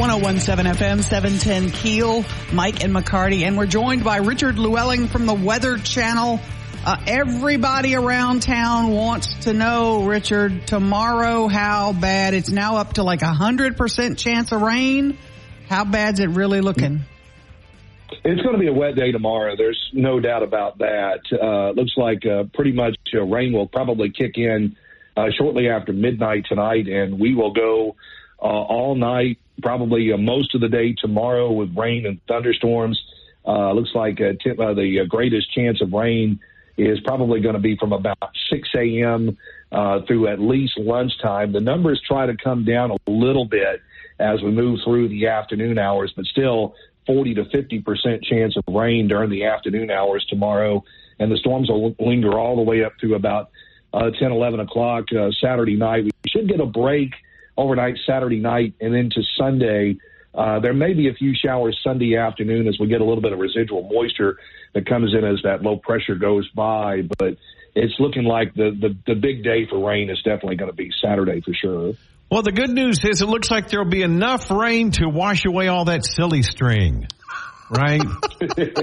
One zero one seven FM seven ten Keel, Mike and McCarty, and we're joined by Richard Llewellyn from the Weather Channel. Uh, everybody around town wants to know, Richard, tomorrow how bad. It's now up to like a hundred percent chance of rain. How bad's it really looking? It's going to be a wet day tomorrow. There's no doubt about that. Uh, looks like uh, pretty much uh, rain will probably kick in uh, shortly after midnight tonight, and we will go uh, all night, probably uh, most of the day tomorrow with rain and thunderstorms. Uh, looks like uh, t- uh, the uh, greatest chance of rain is probably going to be from about 6 a.m. Through at least lunchtime. The numbers try to come down a little bit as we move through the afternoon hours, but still 40 to 50 percent chance of rain during the afternoon hours tomorrow. And the storms will linger all the way up to about uh, 10, 11 o'clock uh, Saturday night. We should get a break overnight Saturday night and into Sunday. Uh, there may be a few showers Sunday afternoon as we get a little bit of residual moisture that comes in as that low pressure goes by, but it's looking like the, the, the big day for rain is definitely going to be Saturday for sure. Well, the good news is it looks like there'll be enough rain to wash away all that silly string, right?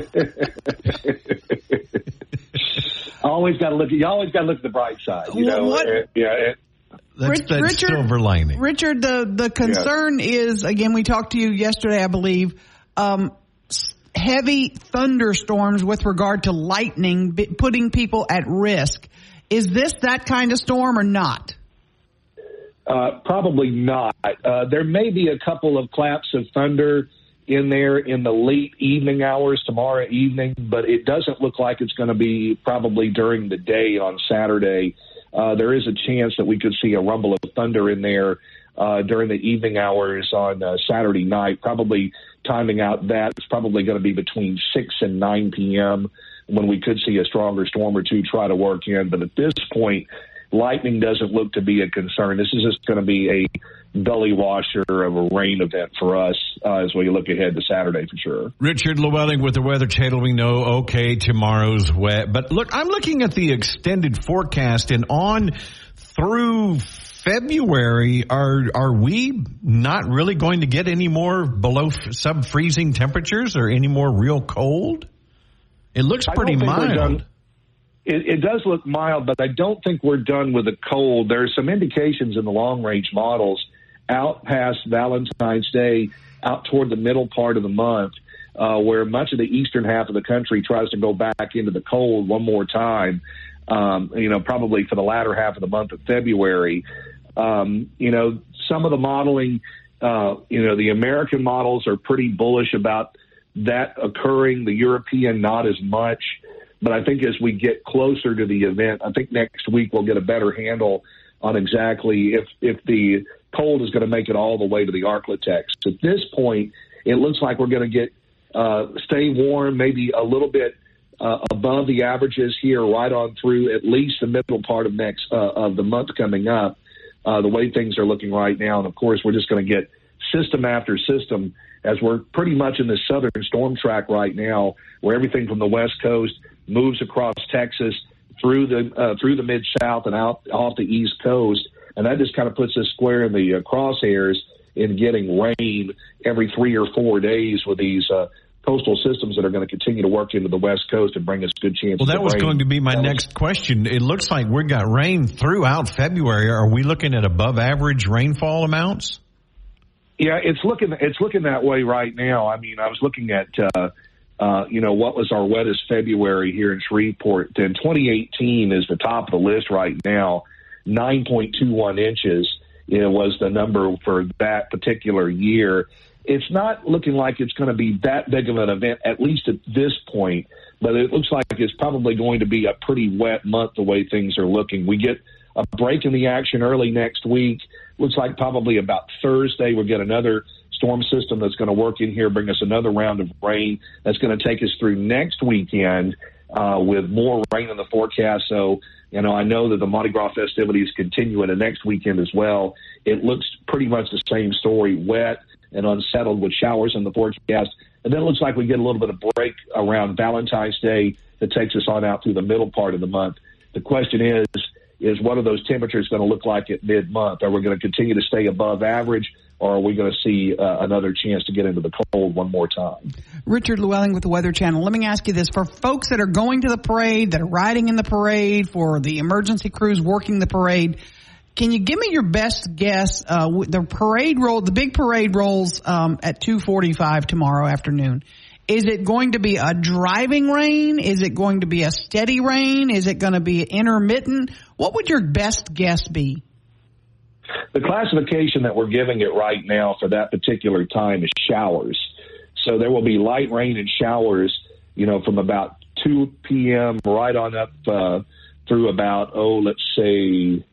always got to look. You always got to look at the bright side. You know, What- yeah. It- That's Rich- that Richard- silver lining. Richard, the the concern is again. We talked to you yesterday, I believe. Um, heavy thunderstorms with regard to lightning, b- putting people at risk. Is this that kind of storm or not? Uh, probably not. Uh, there may be a couple of claps of thunder in there in the late evening hours tomorrow evening, but it doesn't look like it's going to be probably during the day on Saturday. Uh, there is a chance that we could see a rumble of thunder in there uh, during the evening hours on uh, Saturday night. Probably timing out that it's probably going to be between 6 and 9 p.m. when we could see a stronger storm or two try to work in. But at this point, lightning doesn't look to be a concern. This is just going to be a belly washer of a rain event for us uh, as we look ahead to Saturday for sure. Richard Llewellyn with the Weather Channel. We know, okay, tomorrow's wet. But look, I'm looking at the extended forecast and on through February, are, are we not really going to get any more below sub freezing temperatures or any more real cold? It looks pretty mild. It, it does look mild, but I don't think we're done with the cold. There are some indications in the long range models out past Valentine's Day, out toward the middle part of the month, uh, where much of the eastern half of the country tries to go back into the cold one more time. Um, you know, probably for the latter half of the month of February. Um, you know, some of the modeling, uh, you know, the American models are pretty bullish about that occurring. The European, not as much. But I think as we get closer to the event, I think next week we'll get a better handle on exactly if if the cold is going to make it all the way to the Arklatex. At this point, it looks like we're going to get uh, stay warm, maybe a little bit uh, above the averages here, right on through at least the middle part of next uh, of the month coming up. Uh, the way things are looking right now, and of course, we're just going to get system after system as we're pretty much in the southern storm track right now, where everything from the west coast moves across Texas through the uh, through the mid south and out off the east coast, and that just kind of puts us square in the uh, crosshairs in getting rain every three or four days with these uh, coastal systems that are going to continue to work into the west coast and bring us good chances. Well, that was rain. going to be my That was- next question. It looks like we've got rain throughout February. Are we looking at above average rainfall amounts? Yeah, it's looking it's looking that way right now. I mean, I was looking at uh, uh, you know what was our wettest February here in Shreveport. Then 2018 is the top of the list right now. 9.21 inches you know, was the number for that particular year. It's not looking like it's going to be that big of an event, at least at this point. But it looks like it's probably going to be a pretty wet month the way things are looking. We get a break in the action early next week. Looks like probably about Thursday we'll get another storm system that's going to work in here, bring us another round of rain that's going to take us through next weekend uh, with more rain in the forecast. So, you know, I know that the Mardi Gras festivities continue into next weekend as well. It looks pretty much the same story, wet and unsettled with showers in the forecast. And then it looks like we get a little bit of break around Valentine's Day that takes us on out through the middle part of the month. The question is, is what are those temperatures going to look like at mid month? Are we going to continue to stay above average? Or are we going to see uh, another chance to get into the cold one more time? Richard Llewellyn with the Weather Channel. Let me ask you this. For folks that are going to the parade, that are riding in the parade, for the emergency crews working the parade, can you give me your best guess? Uh, the parade roll, the big parade rolls um, at 2:45 tomorrow afternoon. Is it going to be a driving rain? Is it going to be a steady rain? Is it going to be intermittent? What would your best guess be? The classification that we're giving it right now for that particular time is showers. So there will be light rain and showers, you know, from about 2 p.m. right on up uh, through about, oh, let's say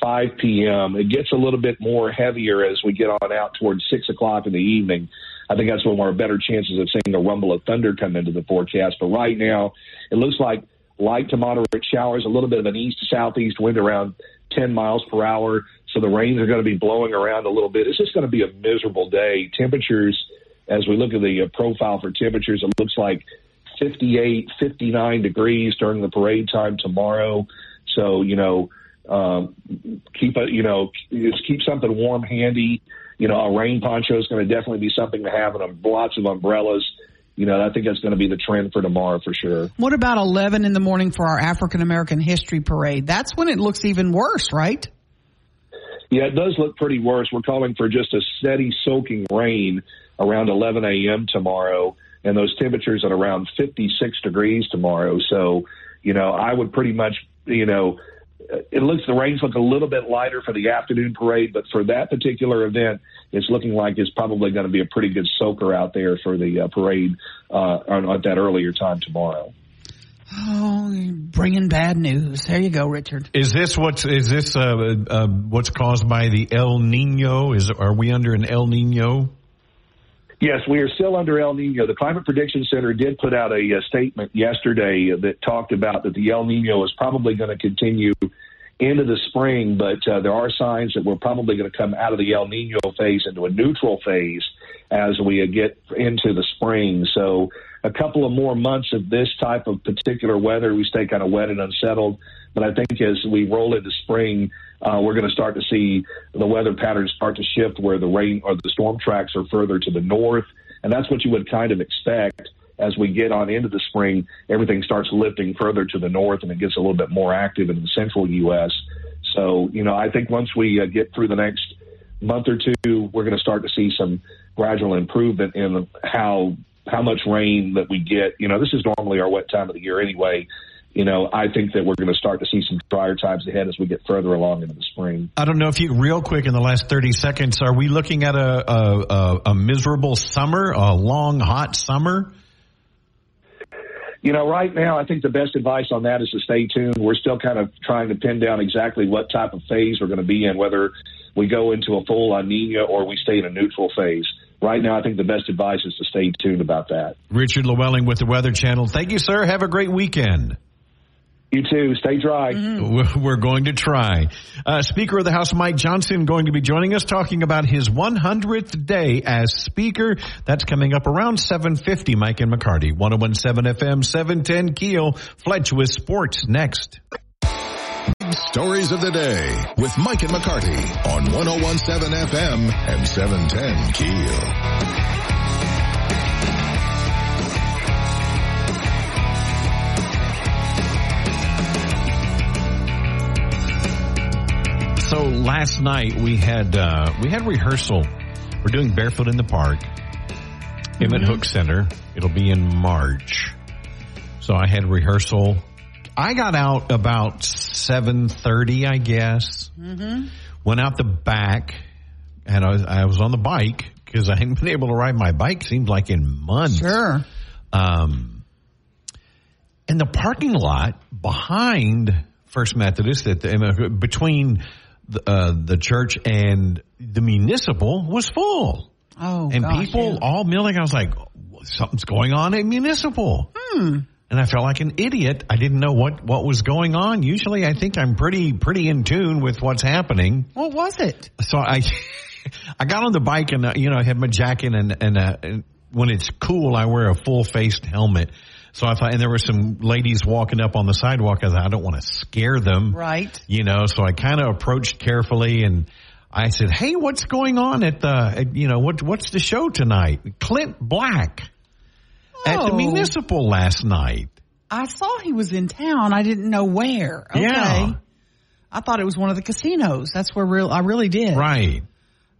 5 p.m. It gets a little bit more heavier as we get on out towards 6 o'clock in the evening. I think that's when we're better chances of seeing a rumble of thunder come into the forecast. But right now, it looks like light to moderate showers, a little bit of an east to southeast wind around 10 miles per hour. So the rains are going to be blowing around a little bit. It's just going to be a miserable day. Temperatures, as we look at the uh, profile for temperatures, it looks like 58, 59 degrees during the parade time tomorrow. So, you know, um, keep a, you know, just keep something warm handy. You know, a rain poncho is going to definitely be something to have, and lots of umbrellas you know, I think that's going to be the trend for tomorrow for sure. What about 11 in the morning for our African American History Parade? That's when it looks even worse, right? Yeah, it does look pretty worse. We're calling for just a steady soaking rain around 11 a.m. tomorrow, and those temperatures at around 56 degrees tomorrow. So, you know, I would pretty much, you know, it looks the rains look a little bit lighter for the afternoon parade, but for that particular event, it's looking like it's probably going to be a pretty good soaker out there for the uh, parade uh, at that earlier time tomorrow. Oh, bringing bad news. There you go, Richard. Is this what's is this uh, uh, what's caused by the El Nino? Is are we under an El Nino? Yes, we are still under El Nino. The Climate Prediction Center did put out a, a statement yesterday that talked about that the El Nino is probably going to continue into the spring, but uh, there are signs that we're probably going to come out of the El Nino phase into a neutral phase as we get into the spring. So a couple of more months of this type of particular weather, we stay kind of wet and unsettled. But I think as we roll into spring, uh, we're going to start to see the weather patterns start to shift where the rain or the storm tracks are further to the north. And that's what you would kind of expect as we get on into the spring. Everything starts lifting further to the north and it gets a little bit more active in the central U.S. So, you know, I think once we uh, get through the next month or two, we're going to start to see some gradual improvement in how how much rain that we get. You know, this is normally our wet time of the year anyway you know, I think that we're going to start to see some drier times ahead as we get further along into the spring. I don't know if you, real quick in the last 30 seconds, are we looking at a, a, a, a miserable summer, a long, hot summer? You know, right now, I think the best advice on that is to stay tuned. We're still kind of trying to pin down exactly what type of phase we're going to be in, whether we go into a full La Nina or we stay in a neutral phase right now, I think the best advice is to stay tuned about that. Richard Llewellyn with the Weather Channel. Thank you, sir. Have a great weekend. You too. Stay dry. Mm-hmm. We're going to try. Uh, Speaker of the House Mike Johnson going to be joining us talking about his 100th day as Speaker. That's coming up around 7:50. Mike and McCarty, 101.7 FM, 710 Keel. Fletch with sports next. Stories of the day with Mike and McCarty on 101.7 FM and 710 Keel. So last night we had uh, we had rehearsal. We're doing barefoot in the park, mm-hmm. Hook Center. It'll be in March. So I had rehearsal. I got out about seven thirty, I guess. Mm-hmm. Went out the back, and I was, I was on the bike because I hadn't been able to ride my bike. Seems like in months. Sure. Um, in the parking lot behind First Methodist, at the, between the, uh, the church and the municipal was full. Oh, and gosh, people yeah. all milling. I was like, something's going on at municipal. Hmm. And I felt like an idiot. I didn't know what, what was going on. Usually I think I'm pretty, pretty in tune with what's happening. What was it? So I, I got on the bike and, uh, you know, I had my jacket and, and, uh, and when it's cool, I wear a full faced helmet. So I thought, and there were some ladies walking up on the sidewalk. I thought, I don't want to scare them. Right. You know, so I kind of approached carefully and I said, Hey, what's going on at the, at, you know, what, what's the show tonight? Clint Black at the Oh. municipal last night. I saw he was in town. I didn't know where. Okay. Yeah. I thought it was one of the casinos. That's where real I really did. Right.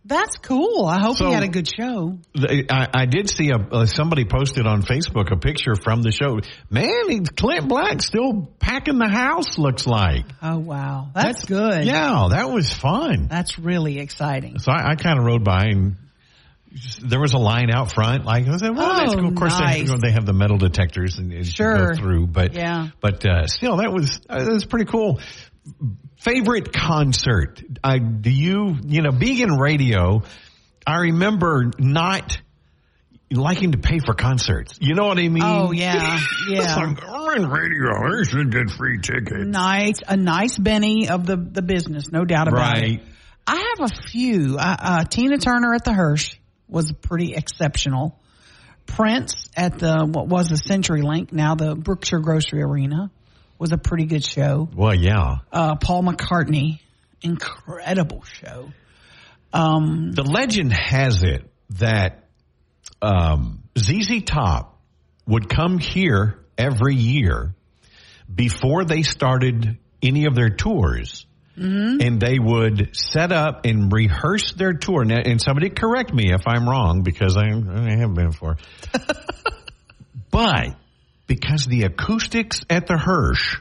That's cool. I hope So- he had a good show. The- I, I did see a uh, somebody posted on Facebook a picture from the show. Man, Clint Black still packing the house. Looks like. Oh wow, that's, good. Yeah, that was fun. that's really exciting. So I, I kind of rode by and there was a line out front. Like I said, well, that's Oh, cool. Of course, they, nice. know, they have the metal detectors and you Sure. go through. But Yeah. but uh, still, that was uh, that was pretty cool. Favorite concert? I do you you know being in radio? I remember not liking to pay for concerts. You know what I mean? Oh yeah, yeah. like, I'm in radio. I should get free tickets. nice, a nice Benny of the the business, no doubt about Right. it. I have a few. Uh, uh, Tina Turner at the Hirsch was pretty exceptional. Prince at the what was the Century Link, now the Brookshire Grocery Arena, was a pretty good show. Well, yeah. Uh, Paul McCartney, incredible show. Um, The legend has it that um, ZZ Top would come here every year before they started any of their tours. Mm-hmm. And they would set up and rehearse their tour. Now, and somebody correct me if I'm wrong because I, I have been before. but because the acoustics at the Hirsch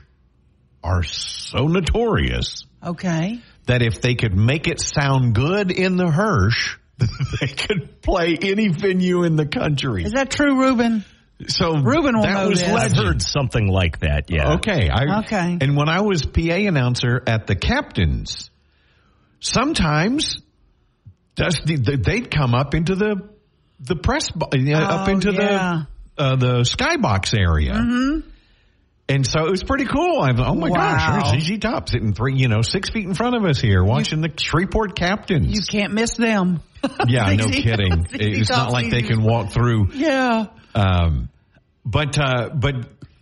are so notorious, okay. that if they could make it sound good in the Hirsch, they could play any venue in the country. Is that true, Ruben? So Ruben will that know was this. I've heard something like that. Yeah. Okay, I, Okay. And when I was PA announcer at the Captains, sometimes Dusty, they'd come up into the the press, bo- you know, up Oh, into yeah. the uh, the skybox area. Mm-hmm. And so it was pretty cool. I thought, oh my Wow. gosh, there's ZZ Top sitting three, you know, six feet in front of us here, watching the Shreveport Captains. You can't miss them. Yeah, no kidding. ZZ It's not Top like they can walk through. Yeah. Um, but uh, but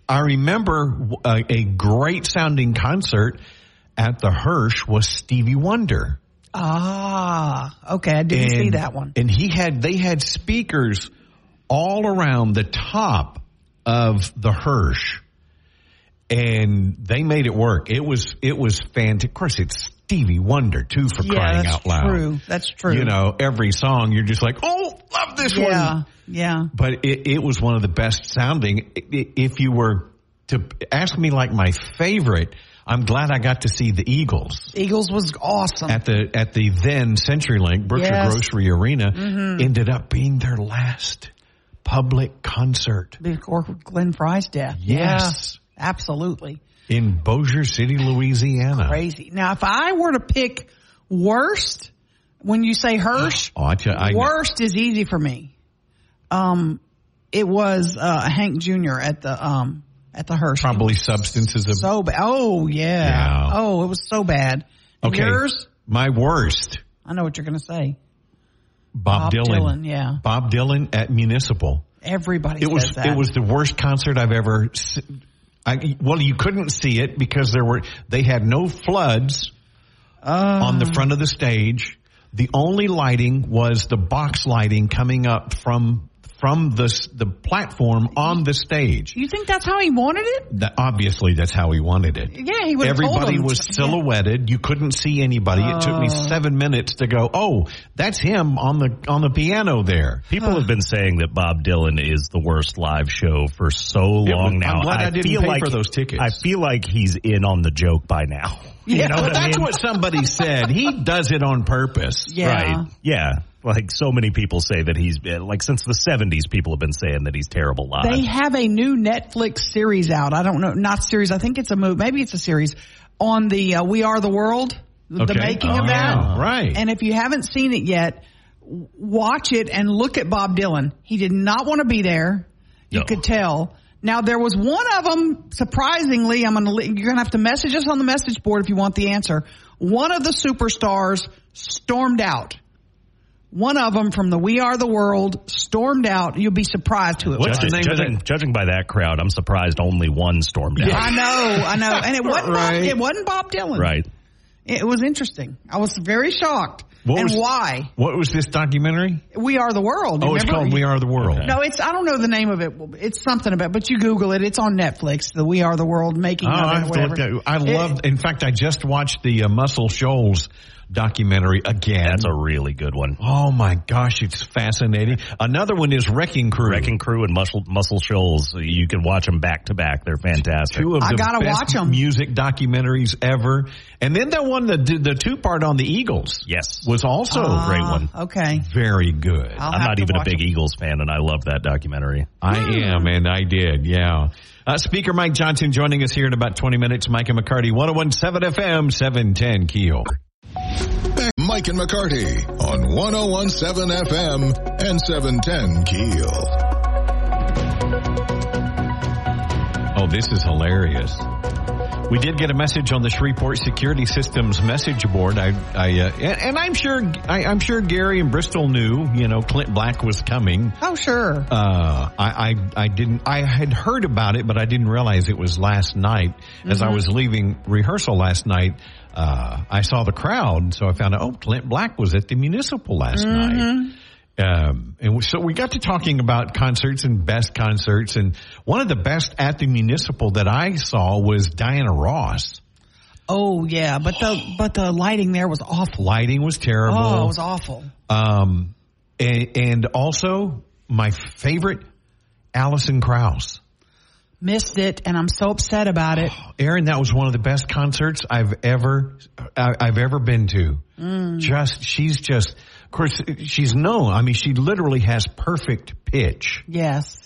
I remember a, a great sounding concert at the Hirsch was Stevie Wonder. Ah, okay. I didn't see that one. And he had they had speakers all around the top of the Hirsch, and they made it work. It was it was fantastic. Of course, it's Stevie Wonder too, for yeah, crying out loud. That's true. That's true. You know, every song you're just like, oh, love this one Yeah. Yeah. but it, it was one of the best sounding. If you were to ask me like my favorite, I'm glad I got to see the Eagles Eagles was awesome. at the at the then CenturyLink Brookshire Yes. Mm-hmm. Grocery Arena. Ended up being their last public concert Before Glenn Frey's death. Yes. Yeah, absolutely. In Bossier City, Louisiana. Crazy. Now, if I were to pick worst, when you say Hirsch, Oh, I tell, I, worst is easy for me. Um, it was, uh, Hank Jr. at the, um, at the Hirsch. probably substances of so bad. Oh, yeah. Yeah. Oh, it was so bad. Okay. Yours? My worst, I know what you're going to say. Bob, Bob Dylan. Dylan, yeah. Bob Dylan at Municipal. Everybody it was that. it was the worst concert I've ever. I, well, you couldn't see it because there were they had no floods on the ah. front of the stage. The only lighting was the box lighting coming up from from the the platform on the stage. You think that's how he wanted it? That, obviously, that's how he wanted it. Yeah, he would told Everybody him. was silhouetted. You couldn't see anybody. It took me Oh. seven minutes to go. Oh, that's him on the on the piano there. People have been saying that Bob Dylan is the worst live show for so Yeah, long I'm now. glad I didn't feel pay like for those tickets. I feel like he's in on the joke by now. Yeah. You know But what I that's mean? what somebody said. He does it on purpose. Yeah. Right. Yeah. Like so many people say that he's like since the 70s people have been saying that he's terrible live. They have a new Netflix series out. I don't know, not series. I think it's a movie. Maybe it's a series on the uh, We Are the World, the Okay. making Oh, of that. yeah. Right. And if you haven't seen it yet, watch it and look at Bob Dylan. He did not want to be there. You No. could tell. Now there was one of them, surprisingly, I'm going to, you're going to have to message us on the message board if you want the answer. One of the superstars stormed out. One of them from the We Are the World stormed out. You'll be surprised who it What's was. the name of judging, judging by that crowd, I'm surprised only one stormed out. I know, I know. And it wasn't Bob, it wasn't Bob Dylan. Right. It was interesting. I was very shocked. What and was- why? What was this documentary? We Are the World. Oh, it's Remember? called We Are the World. No, it's I don't know the name of it. It's something about, but you Google it. It's on Netflix. The We Are the World making Oh, of it. I or have to whatever. at, I It- love. In fact, I just watched the uh, Muscle Shoals documentary again. That's a really good one. oh my gosh, it's fascinating. Another one is Wrecking Crew. Wrecking Crew and Muscle Muscle Shoals. You can watch them back to back. They're fantastic. Two of I the gotta best watch 'em. music documentaries ever. And then the one that did the two part on the Eagles. Yes. was also Ah, a great one. Okay. Very good. I'll I'm not even a big it. Eagles fan, and I love that documentary. I am, and I did, yeah. Uh, Speaker Mike Johnson joining us here in about 20 minutes. Mike and McCarty, 1017 FM, 710 Keel. Mike and McCarty on 1017 FM and 710 Keel. Oh, this is hilarious. We did get a message on the Shreveport Security Systems message board. I, I, uh, and, and I'm sure, I, I'm sure Gary and Bristol knew, you know, Clint Black was coming. Oh, sure. Uh, I, I, I didn't, I had heard about it, but I didn't realize it was last night. As I was leaving rehearsal last night, uh, I saw the crowd, so I found out, oh, Clint Black was at the municipal last night. Um, and so we got to talking about concerts and best concerts, and one of the best at the municipal that I saw was Diana Ross. Oh, yeah. But the but the lighting there was awful. Lighting was terrible. Oh, it was awful. Um, and, and also my favorite, Alison Krauss. Missed it, and I'm so upset about it. Aaron, that was one of the best concerts I've ever I, I've ever been to. Just she's just, course, she's known. I mean, she literally has perfect pitch. Yes.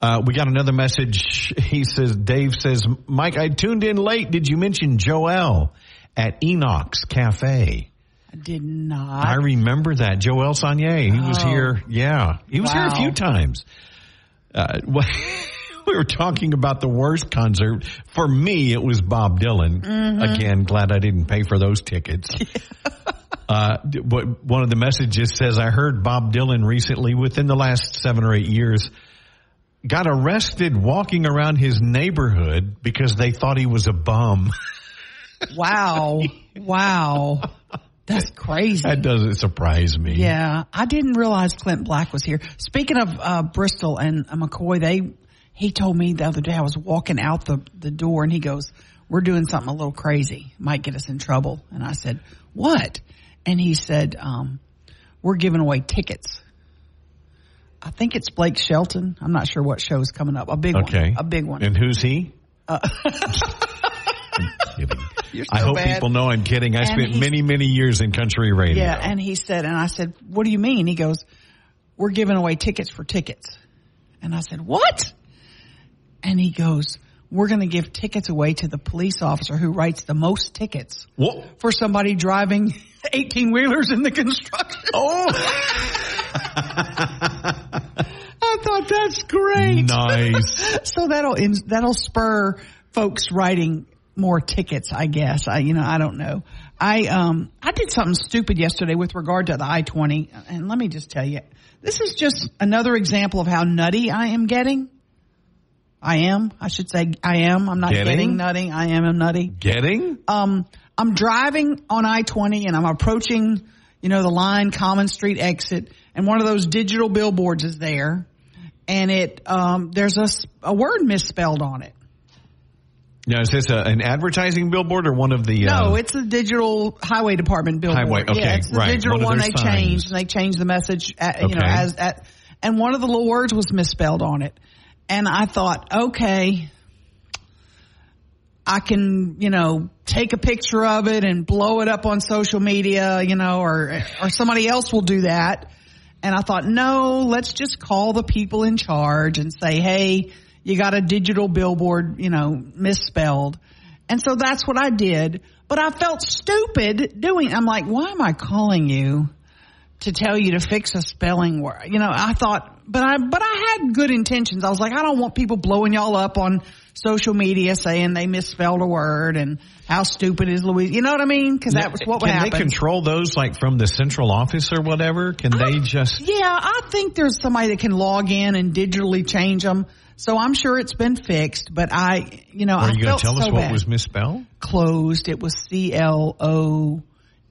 Uh, we got another message. He says, Dave says, Mike, I tuned in late. Did you mention Joel at Enoch's Cafe? I did not. I remember that. Joel Sanye. He was Oh. here. Yeah. He was here a few times. Uh, we were talking about the worst concert. For me, it was Bob Dylan. Mm-hmm. Again, glad I didn't pay for those tickets. uh, what- one of the messages says, I heard Bob Dylan recently within the last seven or eight years got arrested walking around his neighborhood because they thought he was a bum. wow. Wow. That's crazy. that doesn't surprise me. Yeah, I didn't realize Clint Black was here. Speaking of uh, Bristol and uh, McCoy, they he told me the other day I was walking out the the door and he goes, "We're doing something a little crazy, might get us in trouble." And I said, "What?" And he said, um, "We're giving away tickets." I think it's Blake Shelton. I'm not sure what show is coming up. A big Okay. one. A big one. And who's he? You're I hope bad. people know I'm kidding. I And spent he's- many, many years in country radio. Yeah, and he said, and I said, "What do you mean?" He goes, "We're giving away tickets for tickets." And I said, "What?" And he goes, "We're going to give tickets away to the police officer who writes the most tickets Whoa. for somebody driving 18 wheelers in the construction." Oh, I thought that's great. nice. So that'll that'll spur folks writing more tickets, I guess. I you know I don't know. I um I did something stupid yesterday with regard to the I twenty, and let me just tell you, this is just another example of how nutty I am getting. I am. I should say I am. I'm not Getting? getting, nutty. I am. I'm nutty. Getting? Um, I'm driving on I twenty and I'm approaching, you know, the line Common Street exit, and one of those digital billboards is there, and it um, there's a word misspelled on it. Now, is this a, an advertising billboard or one of the? No, uh, it's a digital highway department billboard. Highway, okay, yeah, it's the right, digital one one they signs. changed, and they changed the message, at, you know, as at, and one of the little words was misspelled on it, and I thought, okay. I can, you know, take a picture of it and blow it up on social media, you know, or, or somebody else will do that. And I thought, no, let's just call the people in charge and say, hey, you got a digital billboard, you know, misspelled. And so that's what I did. But I felt stupid doing, I'm like, why am I calling you to tell you to fix a spelling word. You know, I thought, but I, but I had good intentions. I was like, I don't want people blowing y'all up on social media saying they misspelled a word and how stupid is Louise. You know what I mean? Cause that was what would Can happen. they control those like from the central office or whatever? Can they just? Yeah, I think there's somebody that can log in and digitally change them. So I'm sure it's been fixed, but I, you know, Are I you going to tell so us what bad. was misspelled? closed. It was C L O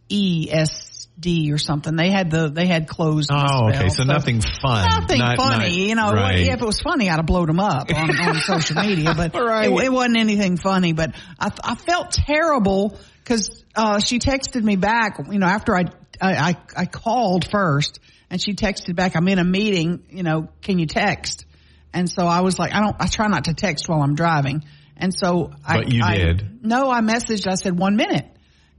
E S D or something. They had the they had closed. Oh, okay. So nothing fun. Nothing Not- funny, not- you know. right. If it was funny, I'd have blowed them up on, on social media, but Right. it, it wasn't anything funny. But I, I felt terrible because uh, she texted me back. You know, after I, I I I called first, and she texted back, "I'm in a meeting. You know, can you text?" And so I was like, I don't. I try not to text while I'm driving. And so I. But you I- did. No, I messaged. I said one minute.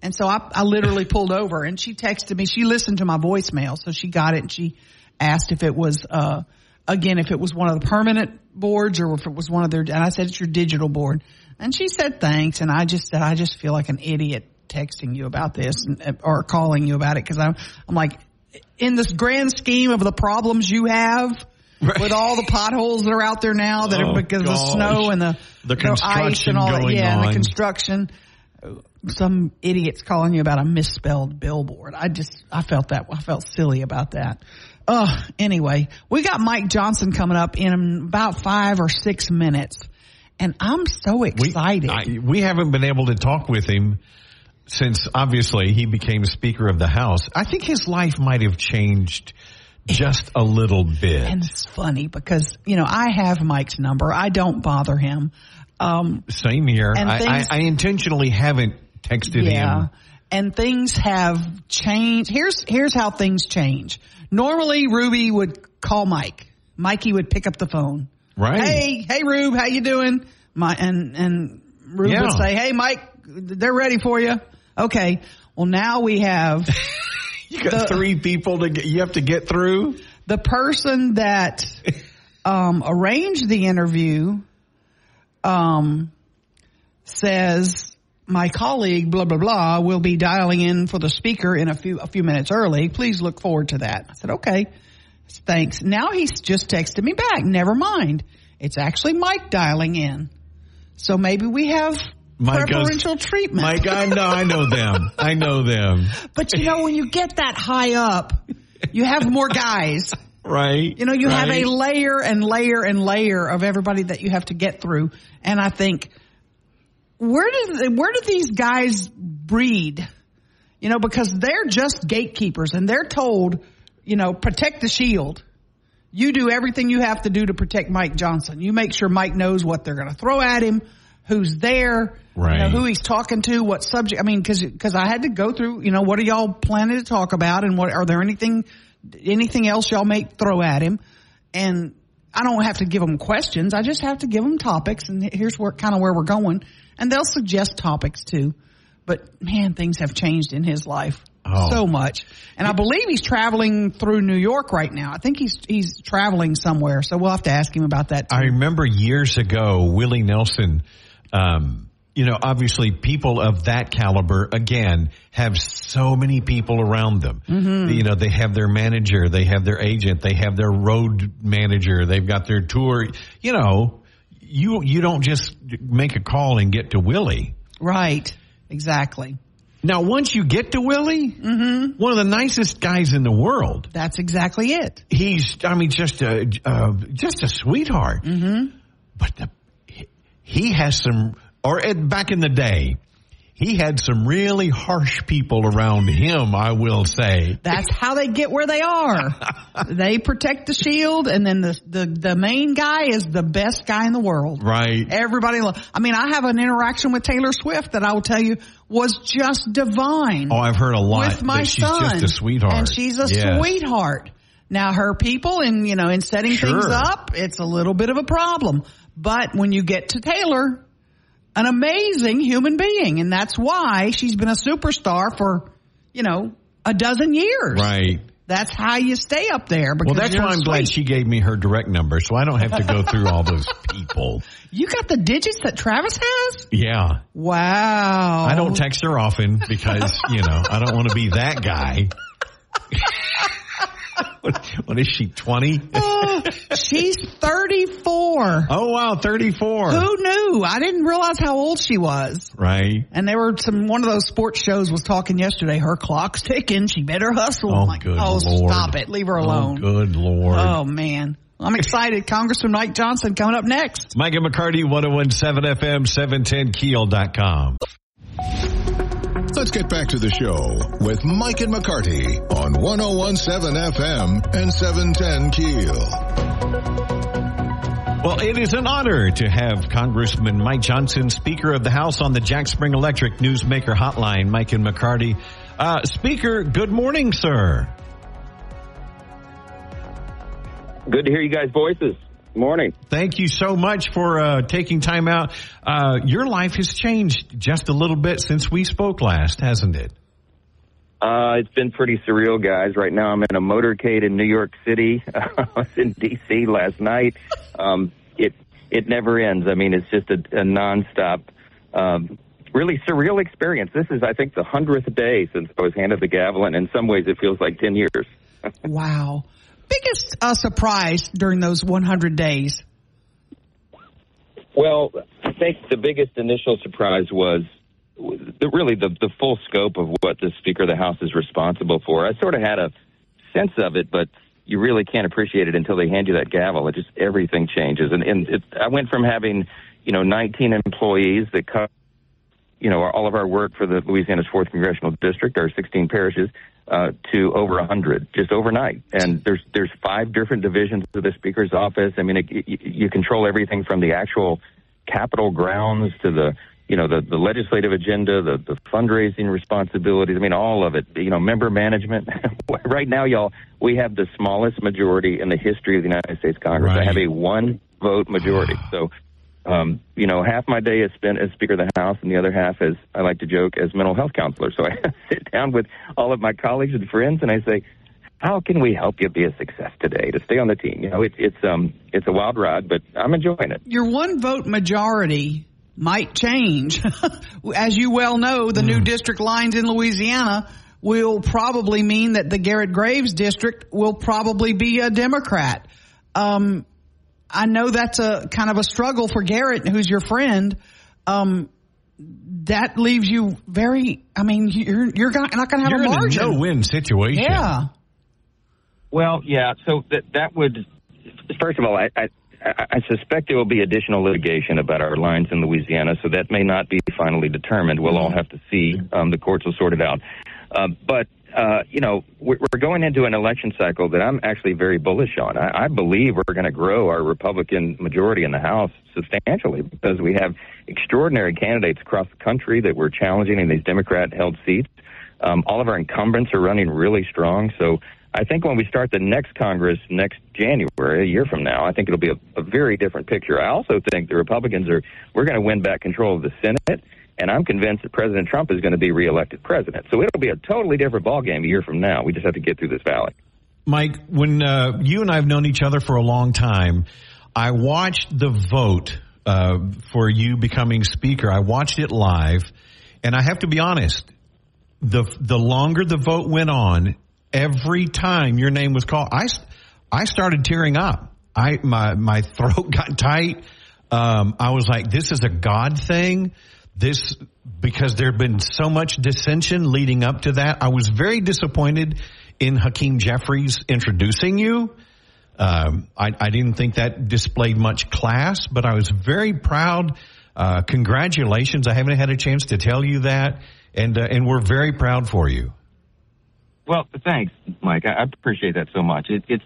And so I, I literally pulled over and she texted me. She listened to my voicemail. So she got it and she asked if it was, uh, again, if it was one of the permanent boards or if it was one of their, and I said, it's your digital board. And she said, thanks. And I just said, I just feel like an idiot texting you about this and, or calling you about it. Cause I'm, I'm like, in this grand scheme of the problems you have, with all the potholes that are out there now that Oh, are because of the snow and the, The ice construction and all that. Yeah, and the construction some idiots calling you about a misspelled billboard. I just, I felt that, I felt silly about that. Uh, anyway, we got Mike Johnson coming up in about five or six minutes. And I'm so we, excited. I- we haven't been able to talk with him since obviously he became Speaker of the House. I think his life might have changed just a little bit. and it's funny because, you know, I have Mike's number. I don't bother him. Um, Same here. I, things- I, I intentionally haven't texted yeah. him. And things have changed. Here's, here's how things change. Normally Ruby would call Mike. Mikey would pick up the phone. Right. Hey, hey Rube, how you doing? My, and, and Rube Yeah. would say, hey Mike, they're ready for you. Okay. Well now we have You got the- three people to get, you have to get through. the person that, um, arranged the interview, um, says, my colleague, blah, blah, blah, will be dialing in for the speaker in a few, a few minutes early. Please look forward to that. I said, okay. Thanks. Now he's just texted me back. Never mind. It's actually Mike dialing in. So maybe we have Mike goes- preferential treatment. Mike, I know, I know them. I know them. But you know, when you get that high up, you have more guys. Right. You know, you have a layer and layer and layer of everybody that you have to get through. And I think, where do where do these guys breed? You know, because they're just gatekeepers and they're told, you know, protect the shield. You do everything you have to do to protect Mike Johnson. You make sure Mike knows what they're going to throw at him, who's there, you know, Right. who he's talking to, what subject. I mean, because because I had to go through, you know, what are y'all planning to talk about, and what are there anything anything else y'all may throw at him, and I don't have to give them questions. I just have to give them topics, and here's where kind of where we're going, and they'll suggest topics too. But man, things have changed in his life Oh. so much, and I believe he's traveling through New York right now. I think he's he's traveling somewhere, so we'll have to ask him about that. Too. I remember years ago, Willie Nelson, um, you know, obviously people of that caliber, again, have so many people around them. Mm-hmm. You know, they have their manager, they have their agent, they have their road manager, they've got their tour. You know, you, you don't just make a call and get to Willie. right, exactly. Now, once you get to Willie, Mm-hmm. one of the nicest guys in the world. That's exactly it. he's I mean just a uh, just a sweetheart. Mm-hmm. But the, he- he has some, or at, back in the day, he had some really harsh people around him. I will say. That's how they get where they are. they protect the shield, and then the, the the main guy is the best guy in the world. Right. Everybody, lo- I mean, I have an interaction with Taylor Swift that I will tell you was just divine. Oh, I've heard a lot with my she's son, just a sweetheart, and she's a Yes. sweetheart. Now, her people, and you know, in setting Sure. things up, it's a little bit of a problem. But when you get to Taylor, an amazing human being, and that's why she's been a superstar for, you know, a dozen years. Right. That's how you stay up there. Because Well, that's why I'm glad she gave me her direct number, so I don't have to go through all those people. You got the digits that Travis has. Yeah. Wow. I don't text her often because, you know, I don't want to be that guy. What, what is she, 20? Oh, she's 34. Oh, wow, 34. Who knew? I didn't realize how old she was. Right. And there were some, one of those sports shows was talking yesterday. Her clock's ticking. She better hustle. Oh, I'm like, good oh, Lord. stop it. Leave her oh, alone. Oh, good Lord. Oh, man. I'm excited. Congressman Mike Johnson coming up next. Mike and McCarty, 1017 FM, 710keel.com. Let's get back to the show with Mike and McCarty on 1017 FM and 710 Keel. Well, it is an honor to have Congressman Mike Johnson, Speaker of the House on the Jack Spring Electric Newsmaker Hotline, Mike and McCarty. Uh, Speaker, good morning, sir. Good to hear you guys' voices. Morning. Thank you so much for uh, taking time out. Uh, your life has changed just a little bit since we spoke last, hasn't it? Uh, it's been pretty surreal, guys. Right now, I'm in a motorcade in New York City. I was in D.C. last night. Um, it it never ends. I mean, it's just a, a nonstop, um, really surreal experience. This is, I think, the hundredth day since I was handed the gavel, and in some ways, it feels like ten years. Wow. Biggest uh, surprise during those 100 days? Well, I think the biggest initial surprise was the, really the, the full scope of what the Speaker of the House is responsible for. I sort of had a sense of it, but you really can't appreciate it until they hand you that gavel. It just everything changes, and and it, I went from having you know 19 employees that cut you know all of our work for the Louisiana's fourth congressional district, our 16 parishes, uh, to over 100 just overnight. And there's there's five different divisions of the Speaker's office. I mean, it, you, you control everything from the actual Capitol grounds to the you know the the legislative agenda, the the fundraising responsibilities. I mean, all of it. You know, member management. right now, y'all, we have the smallest majority in the history of the United States Congress. Right. I have a one vote majority. So. Um, you know, half my day is spent as Speaker of the House, and the other half, as I like to joke, as mental health counselor. So I sit down with all of my colleagues and friends, and I say, "How can we help you be a success today to stay on the team?" You know, it's it's um it's a wild ride, but I'm enjoying it. Your one vote majority might change. As you well know, the new district lines in Louisiana will probably mean that the Garrett Graves district will probably be a Democrat. Um, I know that's a kind of a struggle for Garrett, who's your friend. Um, that leaves you very. I mean, you're you're not going to have You're a in a margin. no-win situation. yeah. Well, yeah. So that that would first of all, I, I I suspect there will be additional litigation about our lines in Louisiana, so that may not be finally determined. We'll all have to see. Um, the courts will sort it out. Uh, but uh, you know, we're, we're going into an election cycle that I'm actually very bullish on. I, I believe we're going to grow our Republican majority in the House substantially because we have extraordinary candidates across the country that we're challenging in these Democrat-held seats. Um, all of our incumbents are running really strong, so. I think when we start the next Congress next January, a year from now, I think it'll be a, a very different picture. I also think the Republicans are, we're going to win back control of the Senate, and I'm convinced that President Trump is going to be reelected president. So it'll be a totally different ballgame a year from now. We just have to get through this valley. Mike, when uh, you and I have known each other for a long time, I watched the vote uh, for you becoming speaker. I watched it live, and I have to be honest. The the longer the vote went on, every time your name was called, I I started tearing up. I my my throat got tight. Um, I was like, "This is a God thing." This because there had been so much dissension leading up to that. I was very disappointed in Hakeem Jeffries introducing you. Um, I, I didn't think that displayed much class, but I was very proud. Uh, congratulations! I haven't had a chance to tell you that, and uh, and we're very proud for you. Well, thanks, Mike. I appreciate that so much. It, it's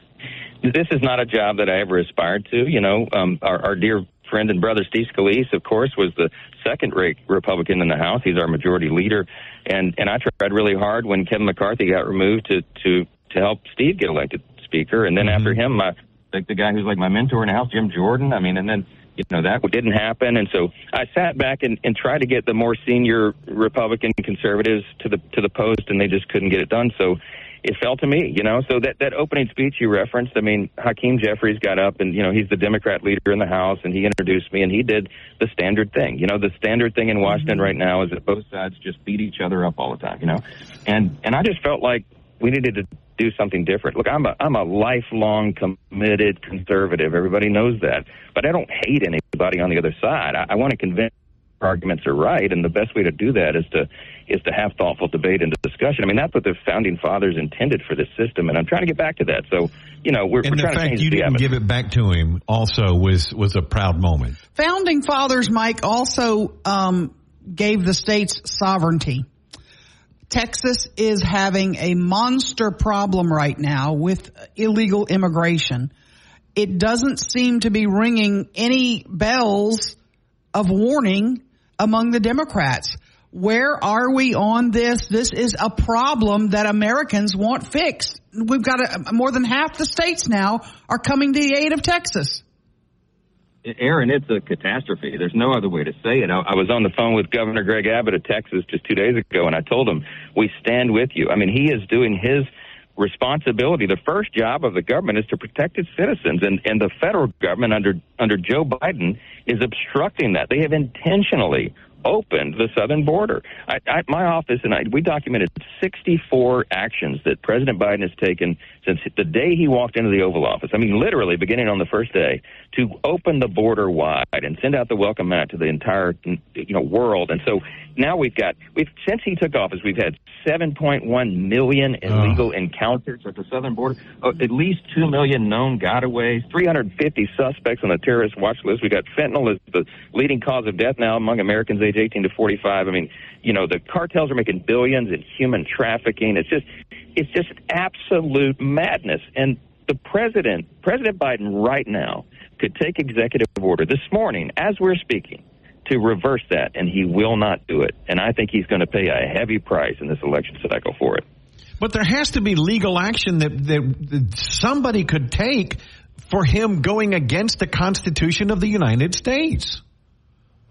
this is not a job that I ever aspired to. You know, um, our, our dear friend and brother Steve Scalise, of course, was the second-rate Republican in the House. He's our majority leader, and and I tried really hard when Kevin McCarthy got removed to to to help Steve get elected Speaker, and then Mm-hmm. after him, my like the guy who's like my mentor in the House, Jim Jordan. I mean, and then you know that didn't happen, and so I sat back and, and tried to get the more senior Republican conservatives to the to the post, and they just couldn't get it done. So it fell to me, you know. So that that opening speech you referenced, I mean, Hakeem Jeffries got up, and you know he's the Democrat leader in the House, and he introduced me, and he did the standard thing. You know, the standard thing in Washington right now is that both sides just beat each other up all the time, you know, and and I just felt like we needed to do something different. Look, I'm a I'm a lifelong committed conservative. Everybody knows that, but I don't hate anybody on the other side. I, I want to convince arguments are right, and the best way to do that is to is to have thoughtful debate and discussion. I mean, that's what the founding fathers intended for this system, and I'm trying to get back to that. So, you know, we're, and we're the trying to fact change you the didn't habit. give it back to him also was was a proud moment. Founding fathers, Mike, also um, gave the states sovereignty. Texas is having a monster problem right now with illegal immigration. It doesn't seem to be ringing any bells of warning among the Democrats. Where are we on this? This is a problem that Americans want fixed. We've got a, more than half the states now are coming to the aid of Texas. Aaron, it's a catastrophe. There's no other way to say it. I, I was on the phone with Governor Greg Abbott of Texas just two days ago, and I told him, we stand with you. I mean, he is doing his responsibility. The first job of the government is to protect its citizens, and, and the federal government under, under Joe Biden is obstructing that. They have intentionally opened the southern border. I, I, my office and I, we documented 64 actions that President Biden has taken since the day he walked into the Oval Office. I mean, literally beginning on the first day to open the border wide and send out the welcome mat to the entire you know world. And so now we've got we've since he took office, we've had 7.1 million illegal encounters at the southern border, uh, at least 2 million known gotaways, 350 suspects on the terrorist watch list. We got fentanyl as the leading cause of death now among Americans age 18 to 45. I mean, you know, the cartels are making billions in human trafficking. It's just it's just absolute madness. And the president, President Biden right now could take executive order this morning as we're speaking to reverse that, and he will not do it. And I think he's going to pay a heavy price in this election cycle for it. But there has to be legal action that, that, that somebody could take for him going against the Constitution of the United States.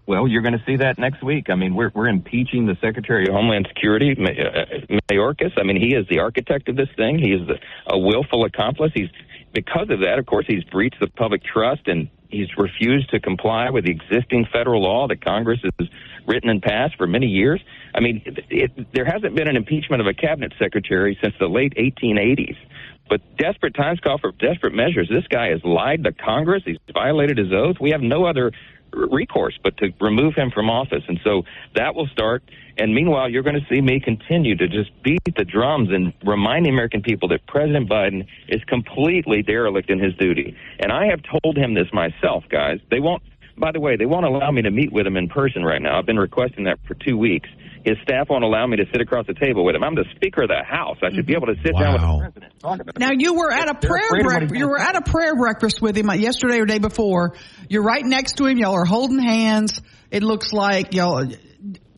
Well, you're going to see that next week. I mean, we're we're impeaching the Secretary of Homeland Security, uh, Mayorkas. I mean, he is the architect of this thing. He is a willful accomplice. He's because of that, of course, he's breached the public trust and he's refused to comply with the existing federal law that Congress has written and passed for many years. I mean, it, it, there hasn't been an impeachment of a cabinet secretary since the late 1880s. But desperate times call for desperate measures. This guy has lied to Congress. He's violated his oath. We have no other recourse but to remove him from office. And so that will start. And meanwhile, you're going to see me continue to just beat the drums and remind the American people that President Biden is completely derelict in his duty. And I have told him this myself, guys. They won't. By the way, they won't allow me to meet with him in person right now. I've been requesting that for two weeks. His staff won't allow me to sit across the table with him. I'm the Speaker of the House. I should be able to sit wow. down with the President. Talk about now you were at a prayer bre- you were at a prayer breakfast with him yesterday or day before. You're right next to him. Y'all are holding hands. It looks like y'all.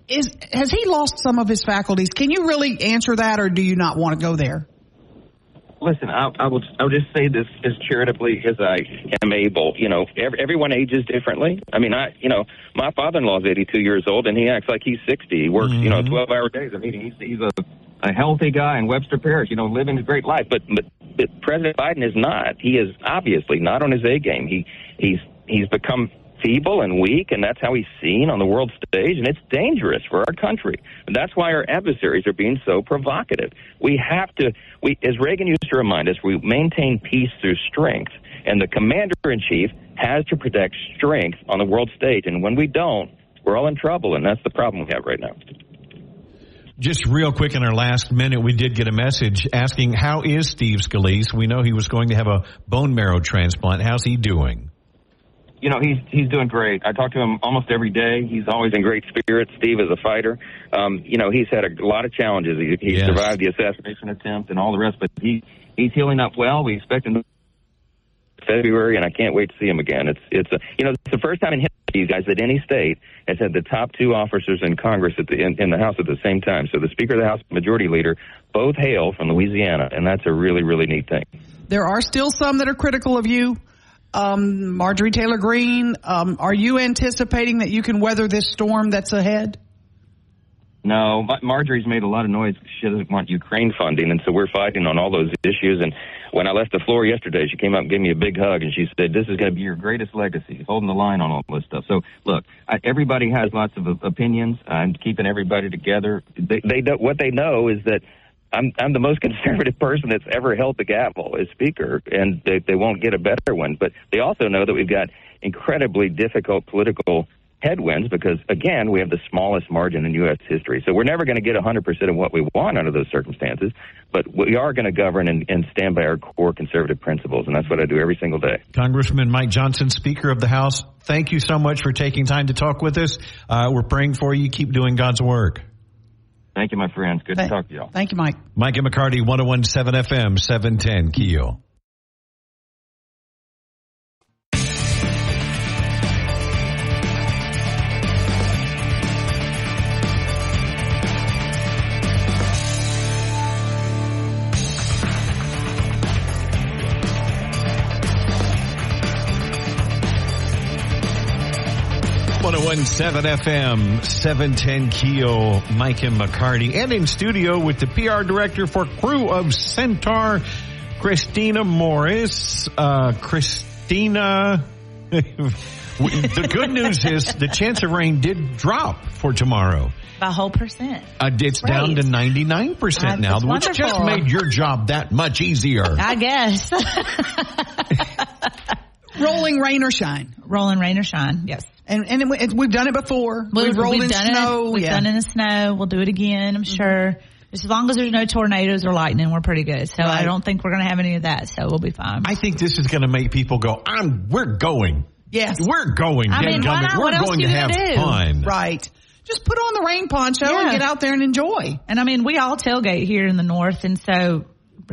Is has he lost some of his faculties? Can you really answer that, or do you not want to go there? Listen, I, I will. I will just say this as charitably as I am able. You know, every, everyone ages differently. I mean, I, you know, my father-in-law is 82 years old, and he acts like he's 60. He works, mm-hmm. you know, 12-hour days. I mean, he's he's a a healthy guy in Webster Parish. You know, living a great life. But but, but President Biden is not. He is obviously not on his A game. He he's he's become feeble and weak, and that's how he's seen on the world stage, and it's dangerous for our country. And that's why our adversaries are being so provocative. We have to, we, as Reagan used to remind us, we maintain peace through strength, and the commander in chief has to protect strength on the world stage, and when we don't, we're all in trouble, and that's the problem we have right now. Just real quick in our last minute, we did get a message asking, how is Steve Scalise? We know he was going to have a bone marrow transplant. How's he doing? You know he's he's doing great. I talk to him almost every day. He's always in great spirits. Steve is a fighter. Um, you know he's had a lot of challenges. He, he yes. survived the assassination attempt and all the rest, but he he's healing up well. We expect him February, and I can't wait to see him again. It's it's a, you know it's the first time in history, you guys, that any state has had the top two officers in Congress at the in, in the House at the same time. So the Speaker of the House, Majority Leader, both hail from Louisiana, and that's a really really neat thing. There are still some that are critical of you um, Marjorie Taylor Greene, um, are you anticipating that you can weather this storm that's ahead? No, Marjorie's made a lot of noise. She doesn't want Ukraine funding, and so we're fighting on all those issues. And when I left the floor yesterday, she came up and gave me a big hug, and she said, "This is going to be your greatest legacy, holding the line on all this stuff." So, look, I, everybody has lots of opinions. I'm keeping everybody together. They, they what they know is that I'm I'm the most conservative person that's ever held the gavel as speaker, and they, they won't get a better one. But they also know that we've got incredibly difficult political headwinds because again we have the smallest margin in U.S. history. So we're never going to get 100% of what we want under those circumstances, but we are going to govern and, and stand by our core conservative principles, and that's what I do every single day. Congressman Mike Johnson, Speaker of the House, thank you so much for taking time to talk with us. Uh, we're praying for you. Keep doing God's work. Thank you, my friends. Good to talk to y'all. Thank you, Mike. Mike and McCarty, 1017 FM, 710 Keel. One zero one seven FM seven ten Keel Mike and McCarty and in studio with the PR director for Krewe of Centaur, Christina Morris. Uh, Christina, the good news is the chance of rain did drop for tomorrow. By a whole percent. Uh, it's Great. down to ninety nine percent now, That's which just made your job that much easier. I guess. Rolling rain or shine. Rolling rain or shine. Yes. And, and it, it, we've done it before. We've, rolled in done snow. It. We've yeah. done it in the snow. We'll do it again, I'm mm-hmm. sure. As long as there's no tornadoes or lightning, we're pretty good. So Right. I don't think we're going to have any of that. So we'll be fine. I think this is going to make people go. I'm. We're going. Yes. We're going. I mean, why not? We're What else going you to have do? fun. Right. Just put on the rain poncho and get out there and enjoy. and I mean, we all tailgate here in the north. And so br-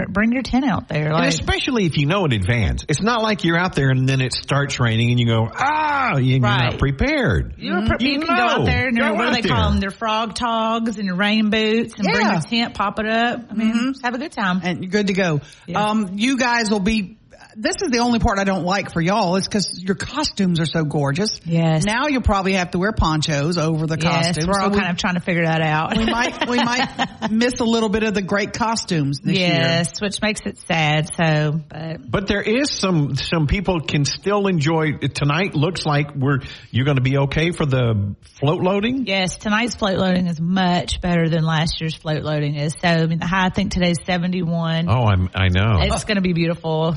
bring your tent out there. And Like, especially if you know in advance. It's not like you're out there and then it starts raining and you go, ah, and you're not prepared. you, pre- You you can go out there and your, Go what do out they call them? Their frog togs and your rain boots and bring Yeah. your tent, pop it up. I mean, just have a good time. and you're good to go. Yeah. Um, you guys will be. This is the only part I don't like for y'all is because your costumes are so gorgeous. Yes. Now you'll probably have to wear ponchos over the yes, costumes. we're all so we, kind of trying to figure that out. we might we might miss a little bit of the great costumes this year. yes, which makes it sad. So, but But there is some some people can still enjoy tonight. Looks like we're you're going to be okay for the float loading. yes, tonight's float loading is much better than last year's float loading is. So, I mean, the high I think today's seventy one. Oh, I'm I know. It's going to be beautiful.